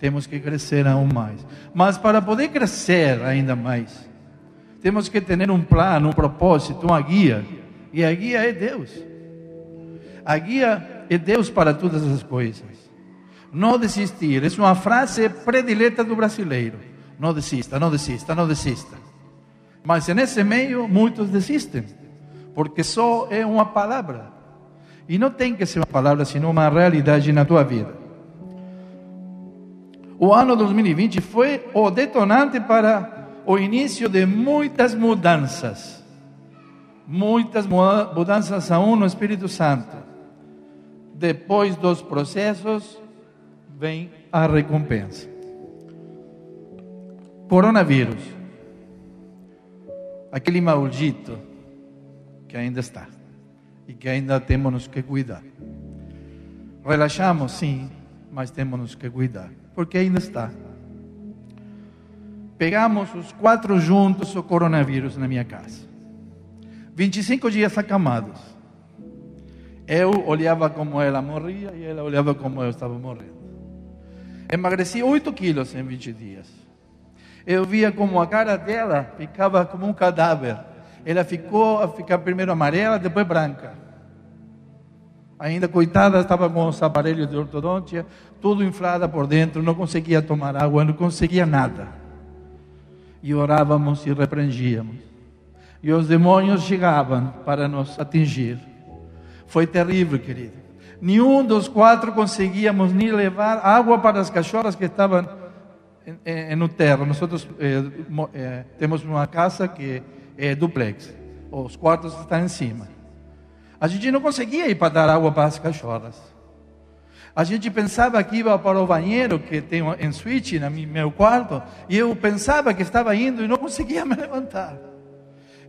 temos que crescer ainda mais. Mas para poder crescer ainda mais, temos que ter um plano, um propósito, uma guia. E a guia é Deus. A guia é Deus para todas as coisas. Não desistir. É uma frase predileta do brasileiro. Não desista, não desista, não desista. Mas nesse meio, muitos desistem. Porque só é uma palavra. E não tem que ser uma palavra, senão uma realidade na tua vida. O ano 2020 foi o detonante para o início de muitas mudanças. Muitas mudanças a um no Espírito Santo. Depois dos processos, vem a recompensa. Coronavírus. Aquele maldito que ainda está e que ainda temos que cuidar. Relaxamos, sim, mas temos que cuidar, porque ainda está. Pegamos os quatro juntos o coronavírus na minha casa. 25 dias acamados. Eu olhava como ela morria e ela olhava como eu estava morrendo. Emagreci 8 quilos em 20 dias. Eu via como a cara dela ficava como um cadáver. Ela ficou a ficar primeiro amarela, depois branca. Ainda coitada, estava com os aparelhos de ortodontia, tudo inflada por dentro, não conseguia tomar água, não conseguia nada. E orávamos e repreendíamos. E os demônios chegavam para nos atingir. Foi terrível, querido. Nenhum dos quatro conseguíamos nem levar água para as cachorras que estavam no terra. Nós eh, eh, temos uma casa que é duplex. Os quartos estão em cima. A gente não conseguia ir para dar água para as cachorras. A gente pensava que ia para o banheiro que tem em suíte no meu quarto, e eu pensava que estava indo e não conseguia me levantar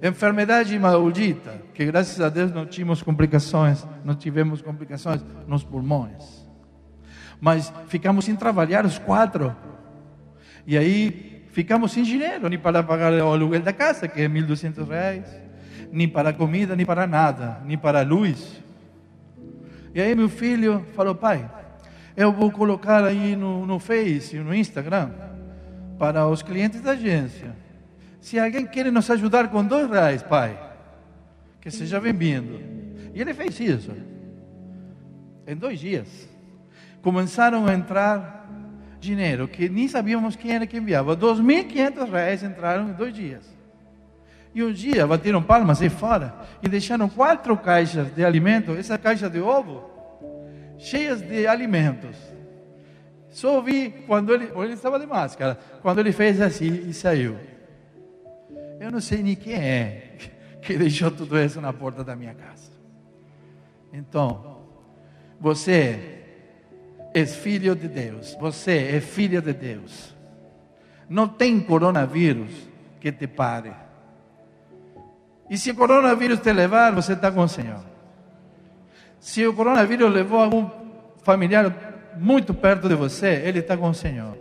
enfermidade maldita, que graças a Deus não tivemos complicações, não tivemos complicações nos pulmões. Mas ficamos sem trabalhar os quatro. E aí ficamos sem dinheiro, nem para pagar o aluguel da casa, que é 1.200 reais, nem para comida, nem para nada, nem para luz. E aí meu filho falou, pai, eu vou colocar aí no, no Face, no Instagram, para os clientes da agência se alguém quer nos ajudar com dois reais, pai, que seja bem-vindo. E ele fez isso. Em dois dias. Começaram a entrar dinheiro que nem sabíamos quem era que enviava. 2.500 reais entraram em dois dias. E um dia bateram palmas aí fora e deixaram quatro caixas de alimento, essa caixa de ovo, cheias de alimentos. Só ouvi quando ele, ele estava de máscara, quando ele fez assim e saiu. Eu não sei nem quem é que deixou tudo isso na porta da minha casa. Então, você é filho de Deus, você é filha de Deus. Não tem coronavírus que te pare. E se o coronavírus te levar, você está com o Senhor. Se o coronavírus levou algum familiar muito perto de você, ele está com o Senhor.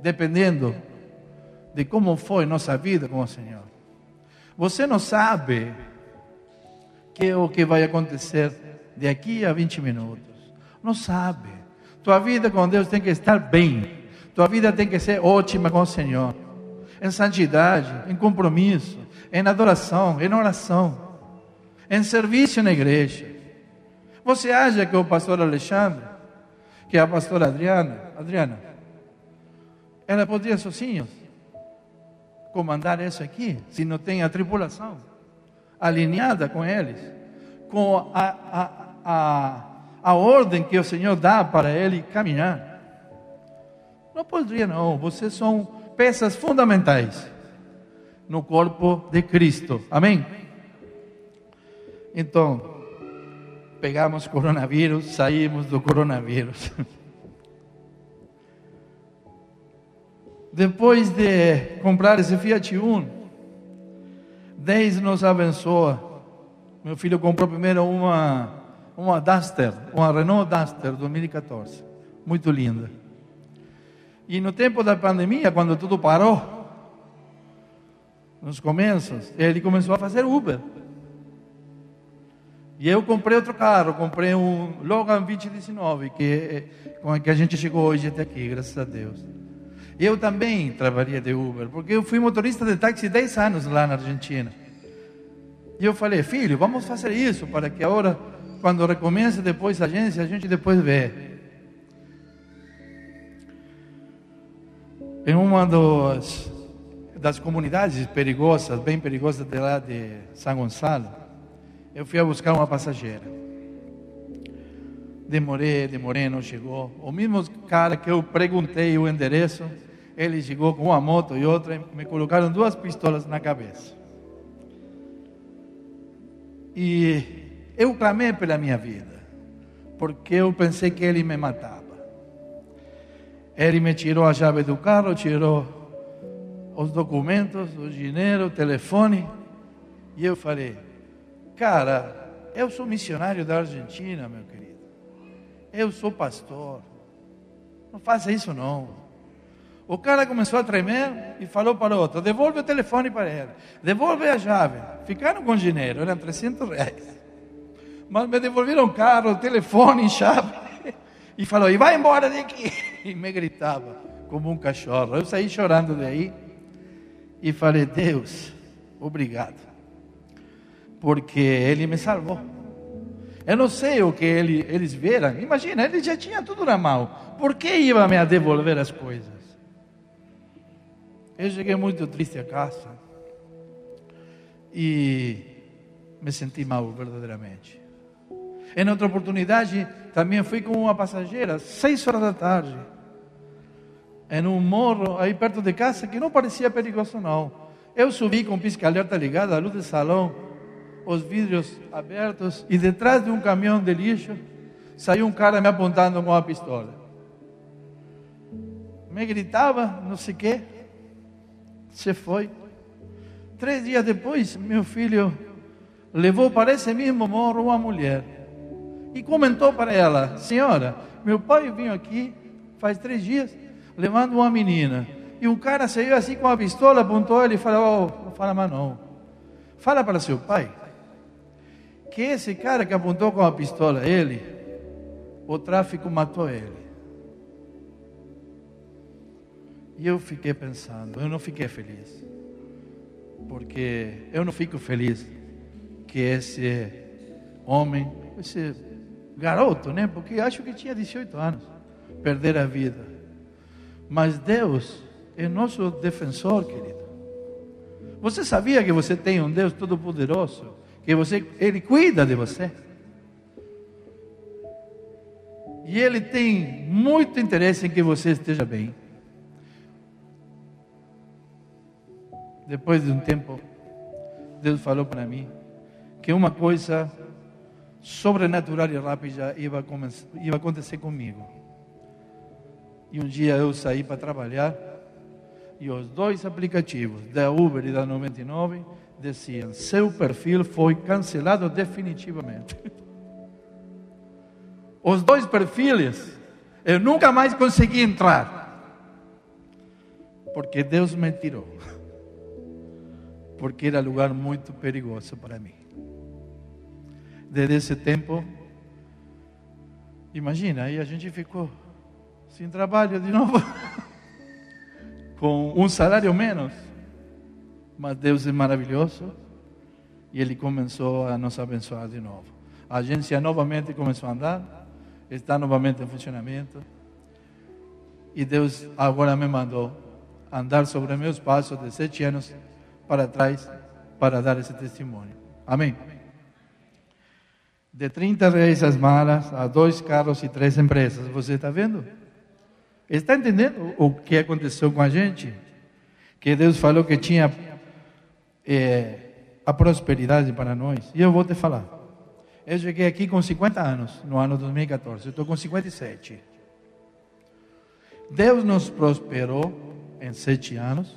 Dependendo de como foi nossa vida com o Senhor. Você não sabe que é o que vai acontecer de aqui a 20 minutos. Não sabe. Tua vida com Deus tem que estar bem. Tua vida tem que ser ótima com o Senhor. Em santidade, em compromisso, em adoração, em oração, em serviço na igreja. Você acha que o pastor Alexandre, que a pastora Adriana, Adriana, ela poderia sozinha comandar isso aqui, se não tem a tripulação alinhada com eles, com a, a, a, a ordem que o Senhor dá para ele caminhar? Não poderia, não. Vocês são peças fundamentais no corpo de Cristo. Amém? Então, pegamos coronavírus, saímos do coronavírus. Depois de comprar esse Fiat Uno, Deus nos abençoa. Meu filho comprou primeiro uma, uma Duster, uma Renault Duster 2014, muito linda. E no tempo da pandemia, quando tudo parou, nos começos, ele começou a fazer Uber. E eu comprei outro carro, comprei um Logan 2019, que é com que a gente chegou hoje até aqui, graças a Deus. Eu também trabalhei de Uber, porque eu fui motorista de táxi 10 anos lá na Argentina. E eu falei, filho, vamos fazer isso para que agora, quando recomece depois a agência, a gente depois vê. Em uma das, das comunidades perigosas, bem perigosas de lá de São Gonçalo, eu fui a buscar uma passageira. Demorei, demorei, não chegou. O mesmo cara que eu perguntei o endereço, ele chegou com uma moto e outra, e me colocaram duas pistolas na cabeça. E eu clamei pela minha vida, porque eu pensei que ele me matava. Ele me tirou a chave do carro, tirou os documentos, o dinheiro, o telefone. E eu falei, cara, eu sou missionário da Argentina, meu querido. Eu sou pastor. Não faça isso não. O cara começou a tremer e falou para o outro: devolve o telefone para ele, devolve a chave. Ficaram com dinheiro, eram 300 reais. Mas me devolveram carro, telefone, chave e falou: e vai embora daqui. E me gritava como um cachorro. Eu saí chorando daí e falei: Deus, obrigado, porque Ele me salvou. Eu não sei o que ele, eles viram. Imagina, ele já tinha tudo na mão. Por que ia me devolver as coisas? Eu cheguei muito triste a casa e me senti mal verdadeiramente. Em outra oportunidade, também fui com uma passageira, seis horas da tarde, em um morro aí perto de casa que não parecia perigoso não. Eu subi com pisca-alerta ligada, a luz do salão, os vidros abertos e detrás de um caminhão de lixo saiu um cara me apontando com uma pistola. Me gritava, não sei o quê. Se foi. Três dias depois, meu filho levou para esse mesmo morro uma mulher e comentou para ela: Senhora, meu pai veio aqui faz três dias levando uma menina. E um cara saiu assim com a pistola, apontou ele e falou: oh, Não fala mais não. Fala para seu pai que esse cara que apontou com a pistola ele, o tráfico matou ele. E eu fiquei pensando, eu não fiquei feliz. Porque eu não fico feliz que esse homem, esse garoto, né? Porque acho que tinha 18 anos, perder a vida. Mas Deus é nosso defensor, querido. Você sabia que você tem um Deus todo-poderoso, que você, ele cuida de você? E ele tem muito interesse em que você esteja bem. Depois de um tempo, Deus falou para mim que uma coisa sobrenatural e rápida ia, ia acontecer comigo. E um dia eu saí para trabalhar e os dois aplicativos, da Uber e da 99, diziam: seu perfil foi cancelado definitivamente. Os dois perfis, eu nunca mais consegui entrar, porque Deus me tirou, porque era lugar muito perigoso para mim. desde esse tempo, imagina, aí a gente ficou sem trabalho de novo, com um salário menos. Mas Deus é maravilhoso e Ele começou a nos abençoar de novo. A agência novamente começou a andar, está novamente em funcionamento. E Deus agora me mandou andar sobre meus passos de sete anos para trás para dar esse testemunho. Amém. De 30 reais as malas a dois carros e três empresas. Você está vendo? Está entendendo o que aconteceu com a gente? Que Deus falou que tinha é, a prosperidade para nós. E eu vou te falar. Eu cheguei aqui com 50 anos, no ano 2014. Eu estou com 57. Deus nos prosperou em sete anos,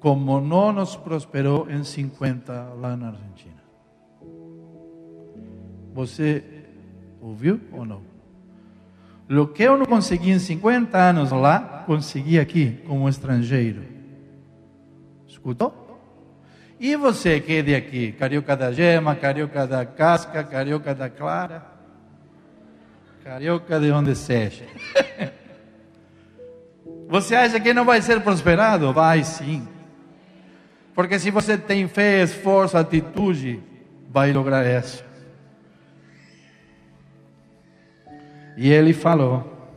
como não nos prosperou em 50 lá na Argentina. Você ouviu ou não? O que eu não consegui em 50 anos lá, consegui aqui como estrangeiro. Escutou? E você que de aqui? Carioca da gema, carioca da casca, carioca da clara, carioca de onde seja. Você acha que não vai ser prosperado? Vai sim. Porque se você tem fé, esforço, atitude, vai lograr isso. E ele falou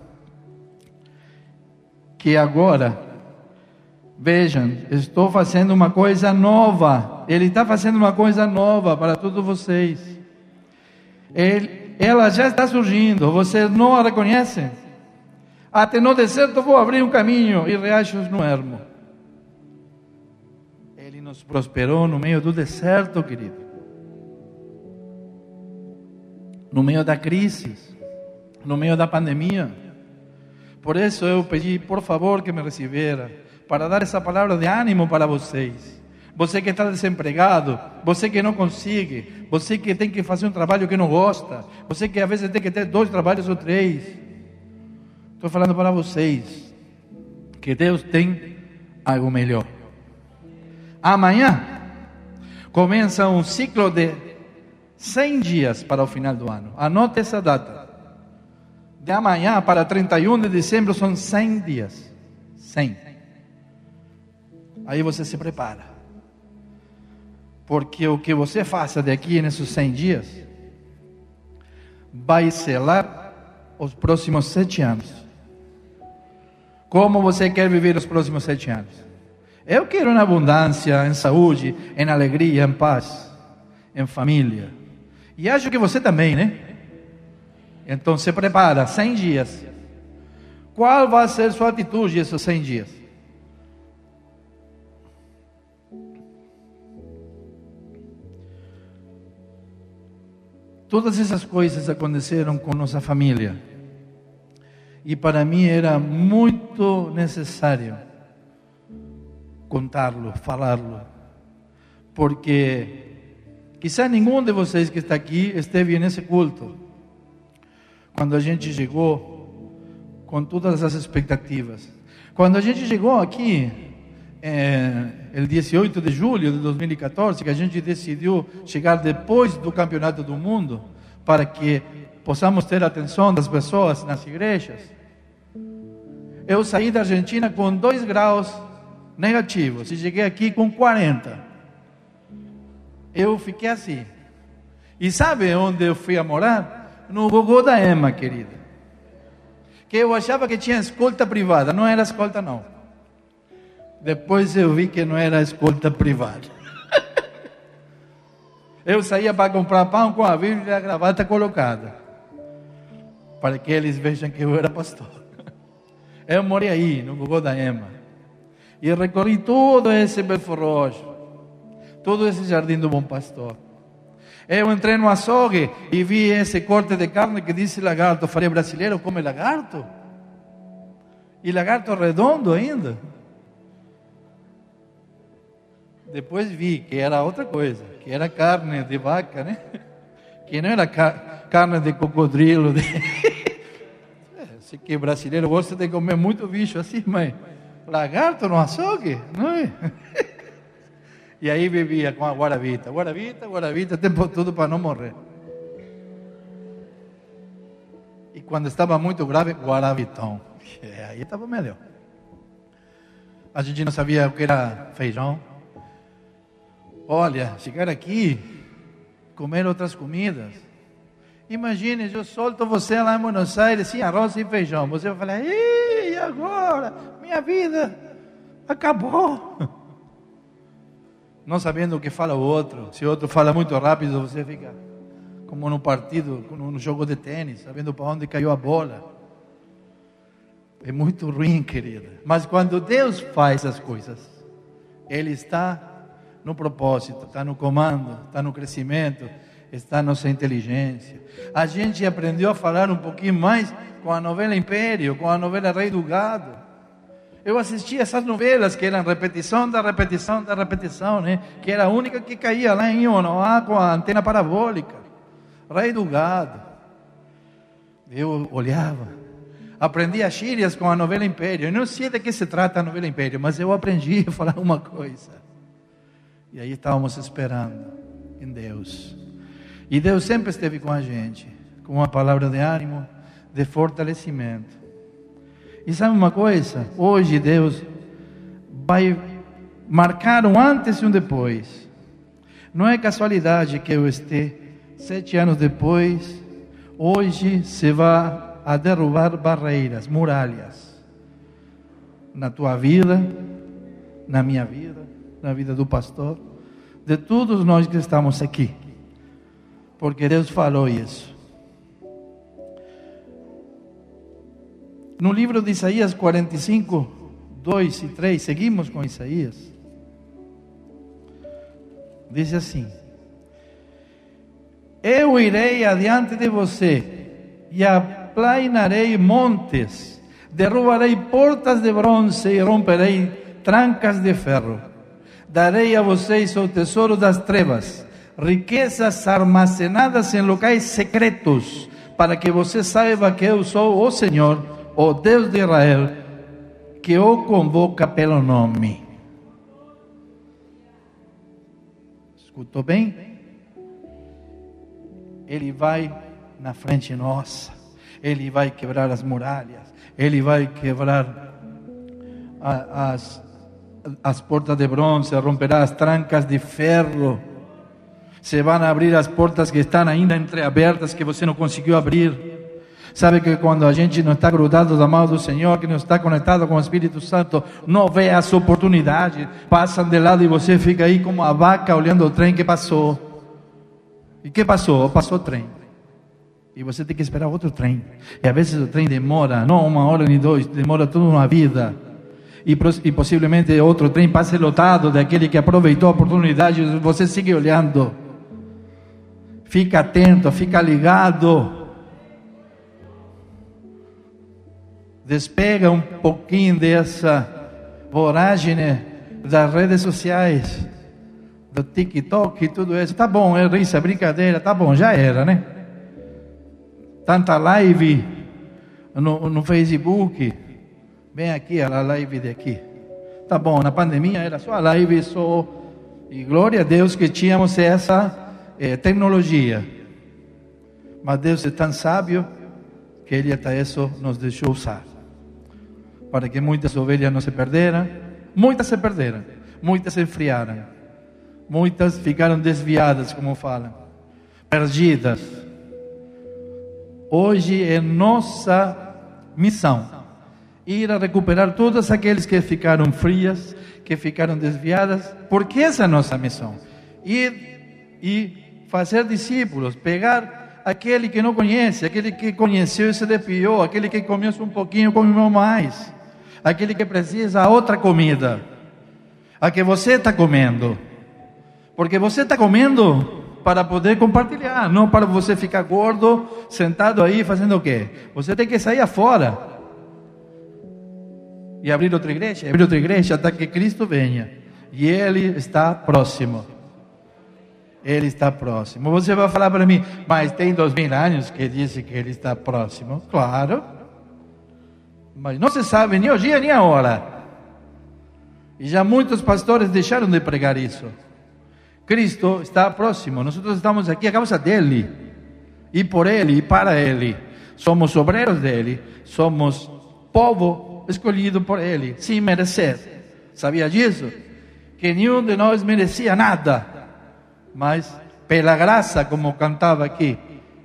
que agora, vejam, estou fazendo uma coisa nova. Ele está fazendo uma coisa nova para todos vocês. Ele, ela já está surgindo, vocês não a reconhecem? Até no deserto vou abrir um caminho e riachos no ermo. Ele nos prosperou no meio do deserto, querido. No meio da crise, no meio da pandemia. Por isso eu pedi, por favor, que me recebera, para dar essa palavra de ânimo para vocês. Você que está desempregado, você que não consegue, você que tem que fazer um trabalho que não gosta, você que às vezes tem que ter dois trabalhos ou três. Estou falando para vocês que Deus tem algo melhor. Amanhã começa um ciclo de 100 dias para o final do ano. Anote essa data. De amanhã para 31 de dezembro são 100 dias. 100. Aí você se prepara. Porque o que você faça daqui nesses 100 dias vai selar os próximos sete anos. Como você quer viver os próximos sete anos? Eu quero em abundância, em saúde, em alegria, em paz, em família. E acho que você também, né? Então se prepara, 100 dias. Qual vai ser sua atitude esses 100 dias? Todas essas coisas aconteceram com nossa família. E para mim era muito necessário contá-lo, falá-lo, porque quizá nenhum de vocês que está aqui esteve nesse culto, quando a gente chegou com todas as expectativas. Quando a gente chegou aqui, é, el 18 de julho de 2014, que a gente decidiu chegar depois do Campeonato do Mundo, para que possamos ter a atenção das pessoas nas igrejas. Eu saí da Argentina com 2 graus negativos e cheguei aqui com 40. Eu fiquei assim. E sabe onde eu fui a morar? No Gogô da Ema, querida. Que eu achava que tinha escolta privada. Não era escolta, não. Depois eu vi que não era escolta privada. Eu saía para comprar pão com a Bíblia e a gravata colocada para que eles vejam que eu era pastor. Eu morei aí, no Gogô da Ema. E recorri todo esse Belfor Roxo, todo esse jardim do Bom Pastor. Eu entrei no açougue e vi esse corte de carne que disse lagarto. Falei, brasileiro come lagarto? E lagarto redondo ainda. Depois vi que era outra coisa, que era carne de vaca, né? Que não era carne de cocodrilo. De... Sei que brasileiro gosta de comer muito bicho assim, mas lagarto no açougue, não é? E aí vivia com a guaravita, guaravita, guaravita, tempo todo para não morrer. E quando estava muito grave, guaravitão. É, aí estava melhor. A gente não sabia o que era feijão, Olha, chegar aqui, comer outras comidas. Imagine, eu solto você lá em Buenos Aires sem arroz e feijão. Você vai falar, e agora? Minha vida acabou. Não sabendo o que fala o outro. Se o outro fala muito rápido, você fica como no partido, no jogo de tênis, sabendo para onde caiu a bola. É muito ruim, querida. Mas quando Deus faz as coisas, Ele está no propósito, está no comando, está no crescimento, está na nossa inteligência. A gente aprendeu a falar um pouquinho mais com a novela Império, com a novela Rei do Gado. Eu assistia essas novelas que eram repetição da repetição da repetição, né? que era a única que caía lá em Ionoá com a antena parabólica. Rei do Gado. Eu olhava aprendi as gírias com a novela Império. Eu não sei de que se trata a novela Império, mas eu aprendi a falar uma coisa. E aí estávamos esperando em Deus. E Deus sempre esteve com a gente, com uma palavra de ânimo, de fortalecimento. E sabe uma coisa? Hoje Deus vai marcar um antes e um depois. Não é casualidade que eu esteja sete anos depois, hoje se vai a derrubar barreiras, muralhas na tua vida, na minha vida, na vida do pastor, de todos nós que estamos aqui, porque Deus falou isso. No livro de Isaías 45, 2 e 3, seguimos com Isaías. Diz assim: Eu irei adiante de você e aplainarei montes, derrubarei portas de bronze e romperei trancas de ferro. Darei a vocês o tesouro das trevas, riquezas armazenadas em locais secretos, para que você saiba que eu sou o Senhor, o Deus de Israel, que o convoca pelo nome. Escutou bem? Ele vai na frente nossa. Ele vai quebrar as muralhas, Ele vai quebrar as, as portas de bronze, romperá as trancas de ferro. Se vão abrir as portas que estão ainda entreabertas, que você não conseguiu abrir. Sabe que quando a gente não está grudado da mão do Senhor, que não está conectado com o Espírito Santo, não vê as oportunidades, passam de lado e você fica aí como a vaca olhando o trem que passou. E que passou? Passou o trem. E você tem que esperar outro trem. E às vezes o trem demora, não uma hora nem dois, demora toda uma vida. E, e possivelmente outro trem passe lotado daquele que aproveitou a oportunidade. Você sigue olhando. Fica atento, fica ligado. Despega um pouquinho dessa voragem das redes sociais, do TikTok e tudo isso. Tá bom, é risa, brincadeira, tá bom, já era, né? tanta live no, no Facebook. Vem aqui a live de aqui. Tá bom, na pandemia era só a live, só. E glória a Deus que tínhamos essa eh, tecnologia. Mas Deus é tão sábio que Ele até isso nos deixou usar. Para que muitas ovelhas não se perderam. Muitas se perderam. Muitas se enfriaram. Muitas ficaram desviadas, como falam. Perdidas Hoje é nossa missão ir a recuperar todas aqueles que ficaram frias, que ficaram desviadas, porque essa é a nossa missão. Ir e fazer discípulos, pegar aquele que não conhece, aquele que conheceu e se depiou, aquele que comeu um pouquinho, comeu mais, aquele que precisa outra comida, a que você está comendo, porque você está comendo para poder compartilhar, não para você ficar gordo, sentado aí fazendo o quê? Você tem que sair afora e abrir outra igreja, abrir outra igreja até que Cristo venha. E Ele está próximo. Ele está próximo. Você vai falar para mim, mas tem dois mil anos que disse que Ele está próximo. Claro. Mas não se sabe nem o dia nem a hora. E já muitos pastores deixaram de pregar isso. Cristo está próximo. Nós estamos aqui a causa dele, e por ele, e para ele. somos obreiros dele, somos povo escolhido por ele, sem merecer. Sabia disso? Que nenhum de nós merecia nada, mas pela graça, como cantava aqui,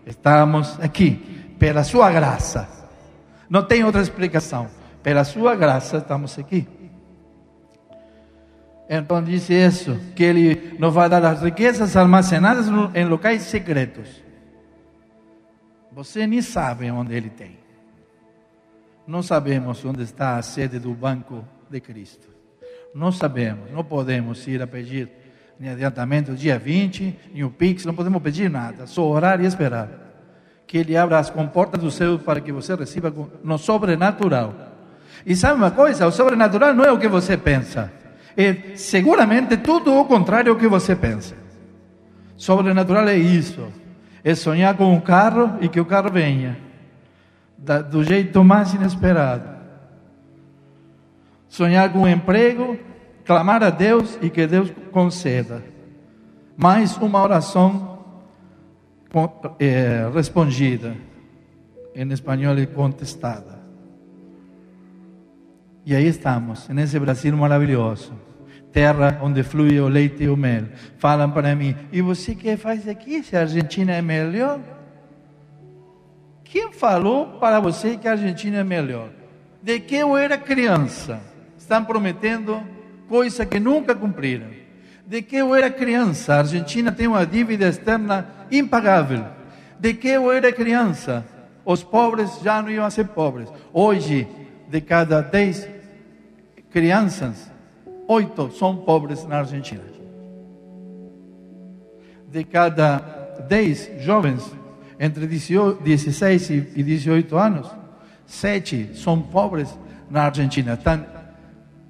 estamos aqui, pela sua graça. Não tem outra explicação. Pela sua graça estamos aqui. Então diz isso, que Ele nos vai dar as riquezas armazenadas em locais secretos. Você nem sabe onde Ele tem. Não sabemos onde está a sede do banco de Cristo. Não sabemos, não podemos ir a pedir nem adiantamento dia 20, nem o Pix, não podemos pedir nada, só orar e esperar. Que Ele abra as comportas do céu para que você receba no sobrenatural. E sabe uma coisa? O sobrenatural não é o que você pensa é seguramente tudo o contrário do que você pensa. Sobrenatural é isso. É sonhar com um carro e que o carro venha do jeito mais inesperado. Sonhar com um emprego, clamar a Deus e que Deus conceda. Mais uma oração é, respondida. Em espanhol é contestada. E aí estamos, nesse Brasil maravilhoso terra onde flui o leite e o mel. Falam para mim, e você que faz aqui se a Argentina é melhor? Quem falou para você que a Argentina é melhor? De que eu era criança, estão prometendo coisa que nunca cumpriram. De que eu era criança, a Argentina tem uma dívida externa impagável. De que eu era criança, os pobres já não iam ser pobres. Hoje, de cada dez crianças, oito são pobres na Argentina. De cada dez jovens entre 16 e 18 anos, sete são pobres na Argentina. Estão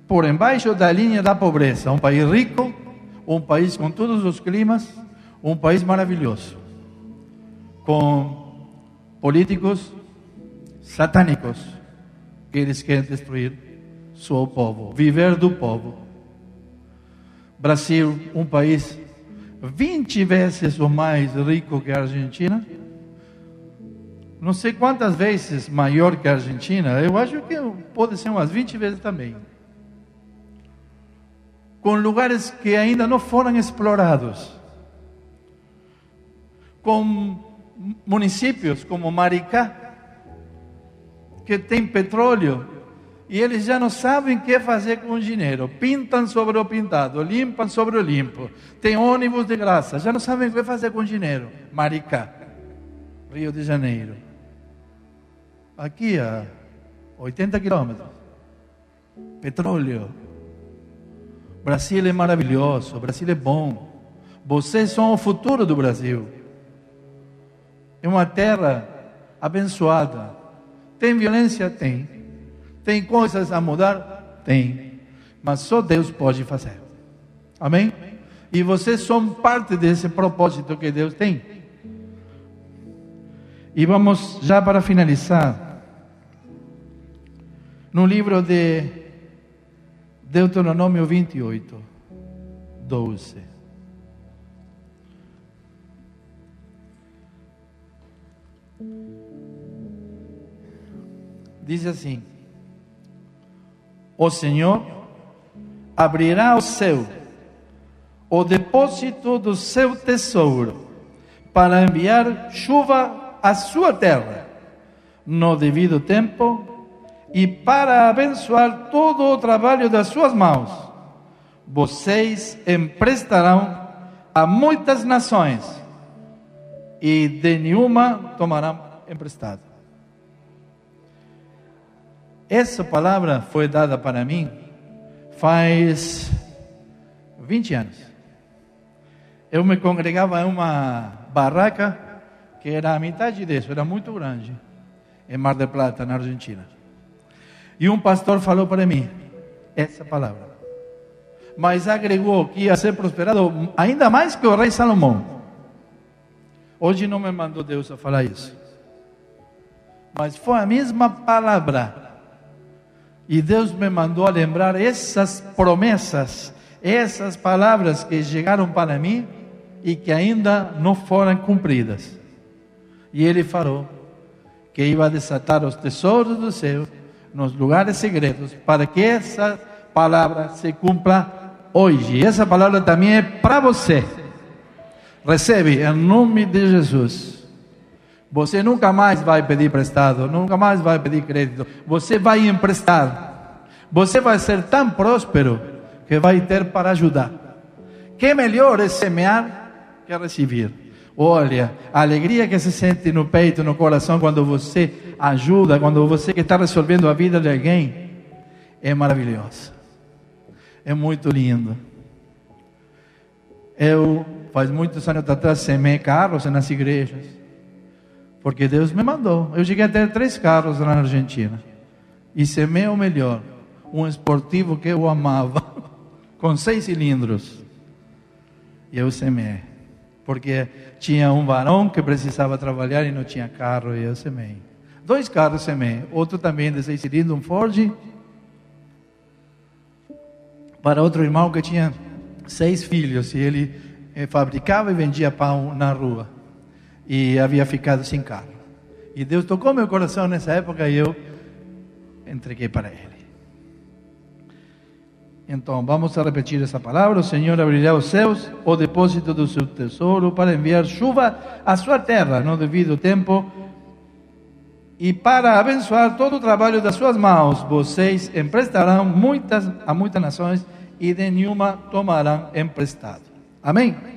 por embaixo da linha da pobreza. Um país rico, um país com todos os climas, um país maravilhoso. Com políticos satânicos que eles querem destruir seu povo, viver do povo. Brasil, um país 20 vezes ou mais rico que a Argentina, não sei quantas vezes maior que a Argentina, eu acho que pode ser umas 20 vezes também. Com lugares que ainda não foram explorados. Com municípios como Maricá, que tem petróleo e eles já não sabem o que fazer com o dinheiro. Pintam sobre o pintado, limpam sobre o limpo. Tem ônibus de graça, já não sabem o que fazer com o dinheiro. Maricá, Rio de Janeiro. Aqui a 80 quilômetros. Petróleo. Brasil é maravilhoso, Brasil é bom. Vocês são o futuro do Brasil. É uma terra abençoada. Tem violência? Tem. Tem coisas a mudar? Tem. Mas só Deus pode fazer. Amém? E vocês são parte desse propósito que Deus tem. E vamos já para finalizar. No livro de Deuteronômio 28, 12. Diz assim: o Senhor abrirá o céu, o depósito do seu tesouro, para enviar chuva à sua terra no devido tempo e para abençoar todo o trabalho das suas mãos. Vocês emprestarão a muitas nações e de nenhuma tomarão emprestado. Essa palavra foi dada para mim faz 20 anos. Eu me congregava em uma barraca que era a metade disso, era muito grande, em Mar del Plata, na Argentina. E um pastor falou para mim essa palavra. Mas agregou que ia ser prosperado ainda mais que o rei Salomão. Hoje não me mandou Deus a falar isso. Mas foi a mesma palavra e Deus me mandou a lembrar essas promessas, essas palavras que chegaram para mim e que ainda não foram cumpridas. E Ele falou que iba a desatar os tesouros do céu nos lugares segredos, para que essa palavra se cumpra hoje. Essa palavra também é para você. Recebe em nome de Jesus. Você nunca mais vai pedir prestado, nunca mais vai pedir crédito. Você vai emprestar. Você vai ser tão próspero que vai ter para ajudar. Que melhor é semear que receber. Olha, a alegria que se sente no peito, no coração, quando você ajuda, quando você que está resolvendo a vida de alguém, é maravilhosa. É muito lindo. Eu, faz muitos anos atrás, semei carros nas igrejas. Porque Deus me mandou. Eu cheguei a ter três carros na Argentina. E semei o melhor. Um esportivo que eu amava. Com seis cilindros. E eu semei. Porque tinha um varão que precisava trabalhar e não tinha carro. E eu semei. Dois carros semei. Outro também de seis cilindros, um Ford. Para outro irmão que tinha seis filhos. E ele eh, fabricava e vendia pão na rua e havia ficado sem carro. E Deus tocou meu coração nessa época e eu entreguei para Ele. Então, vamos a repetir essa palavra. O Senhor abrirá os céus, o depósito do seu tesouro, para enviar chuva à sua terra no devido tempo e para abençoar todo o trabalho das suas mãos. Vocês emprestarão muitas a muitas nações e de nenhuma tomarão emprestado. Amém?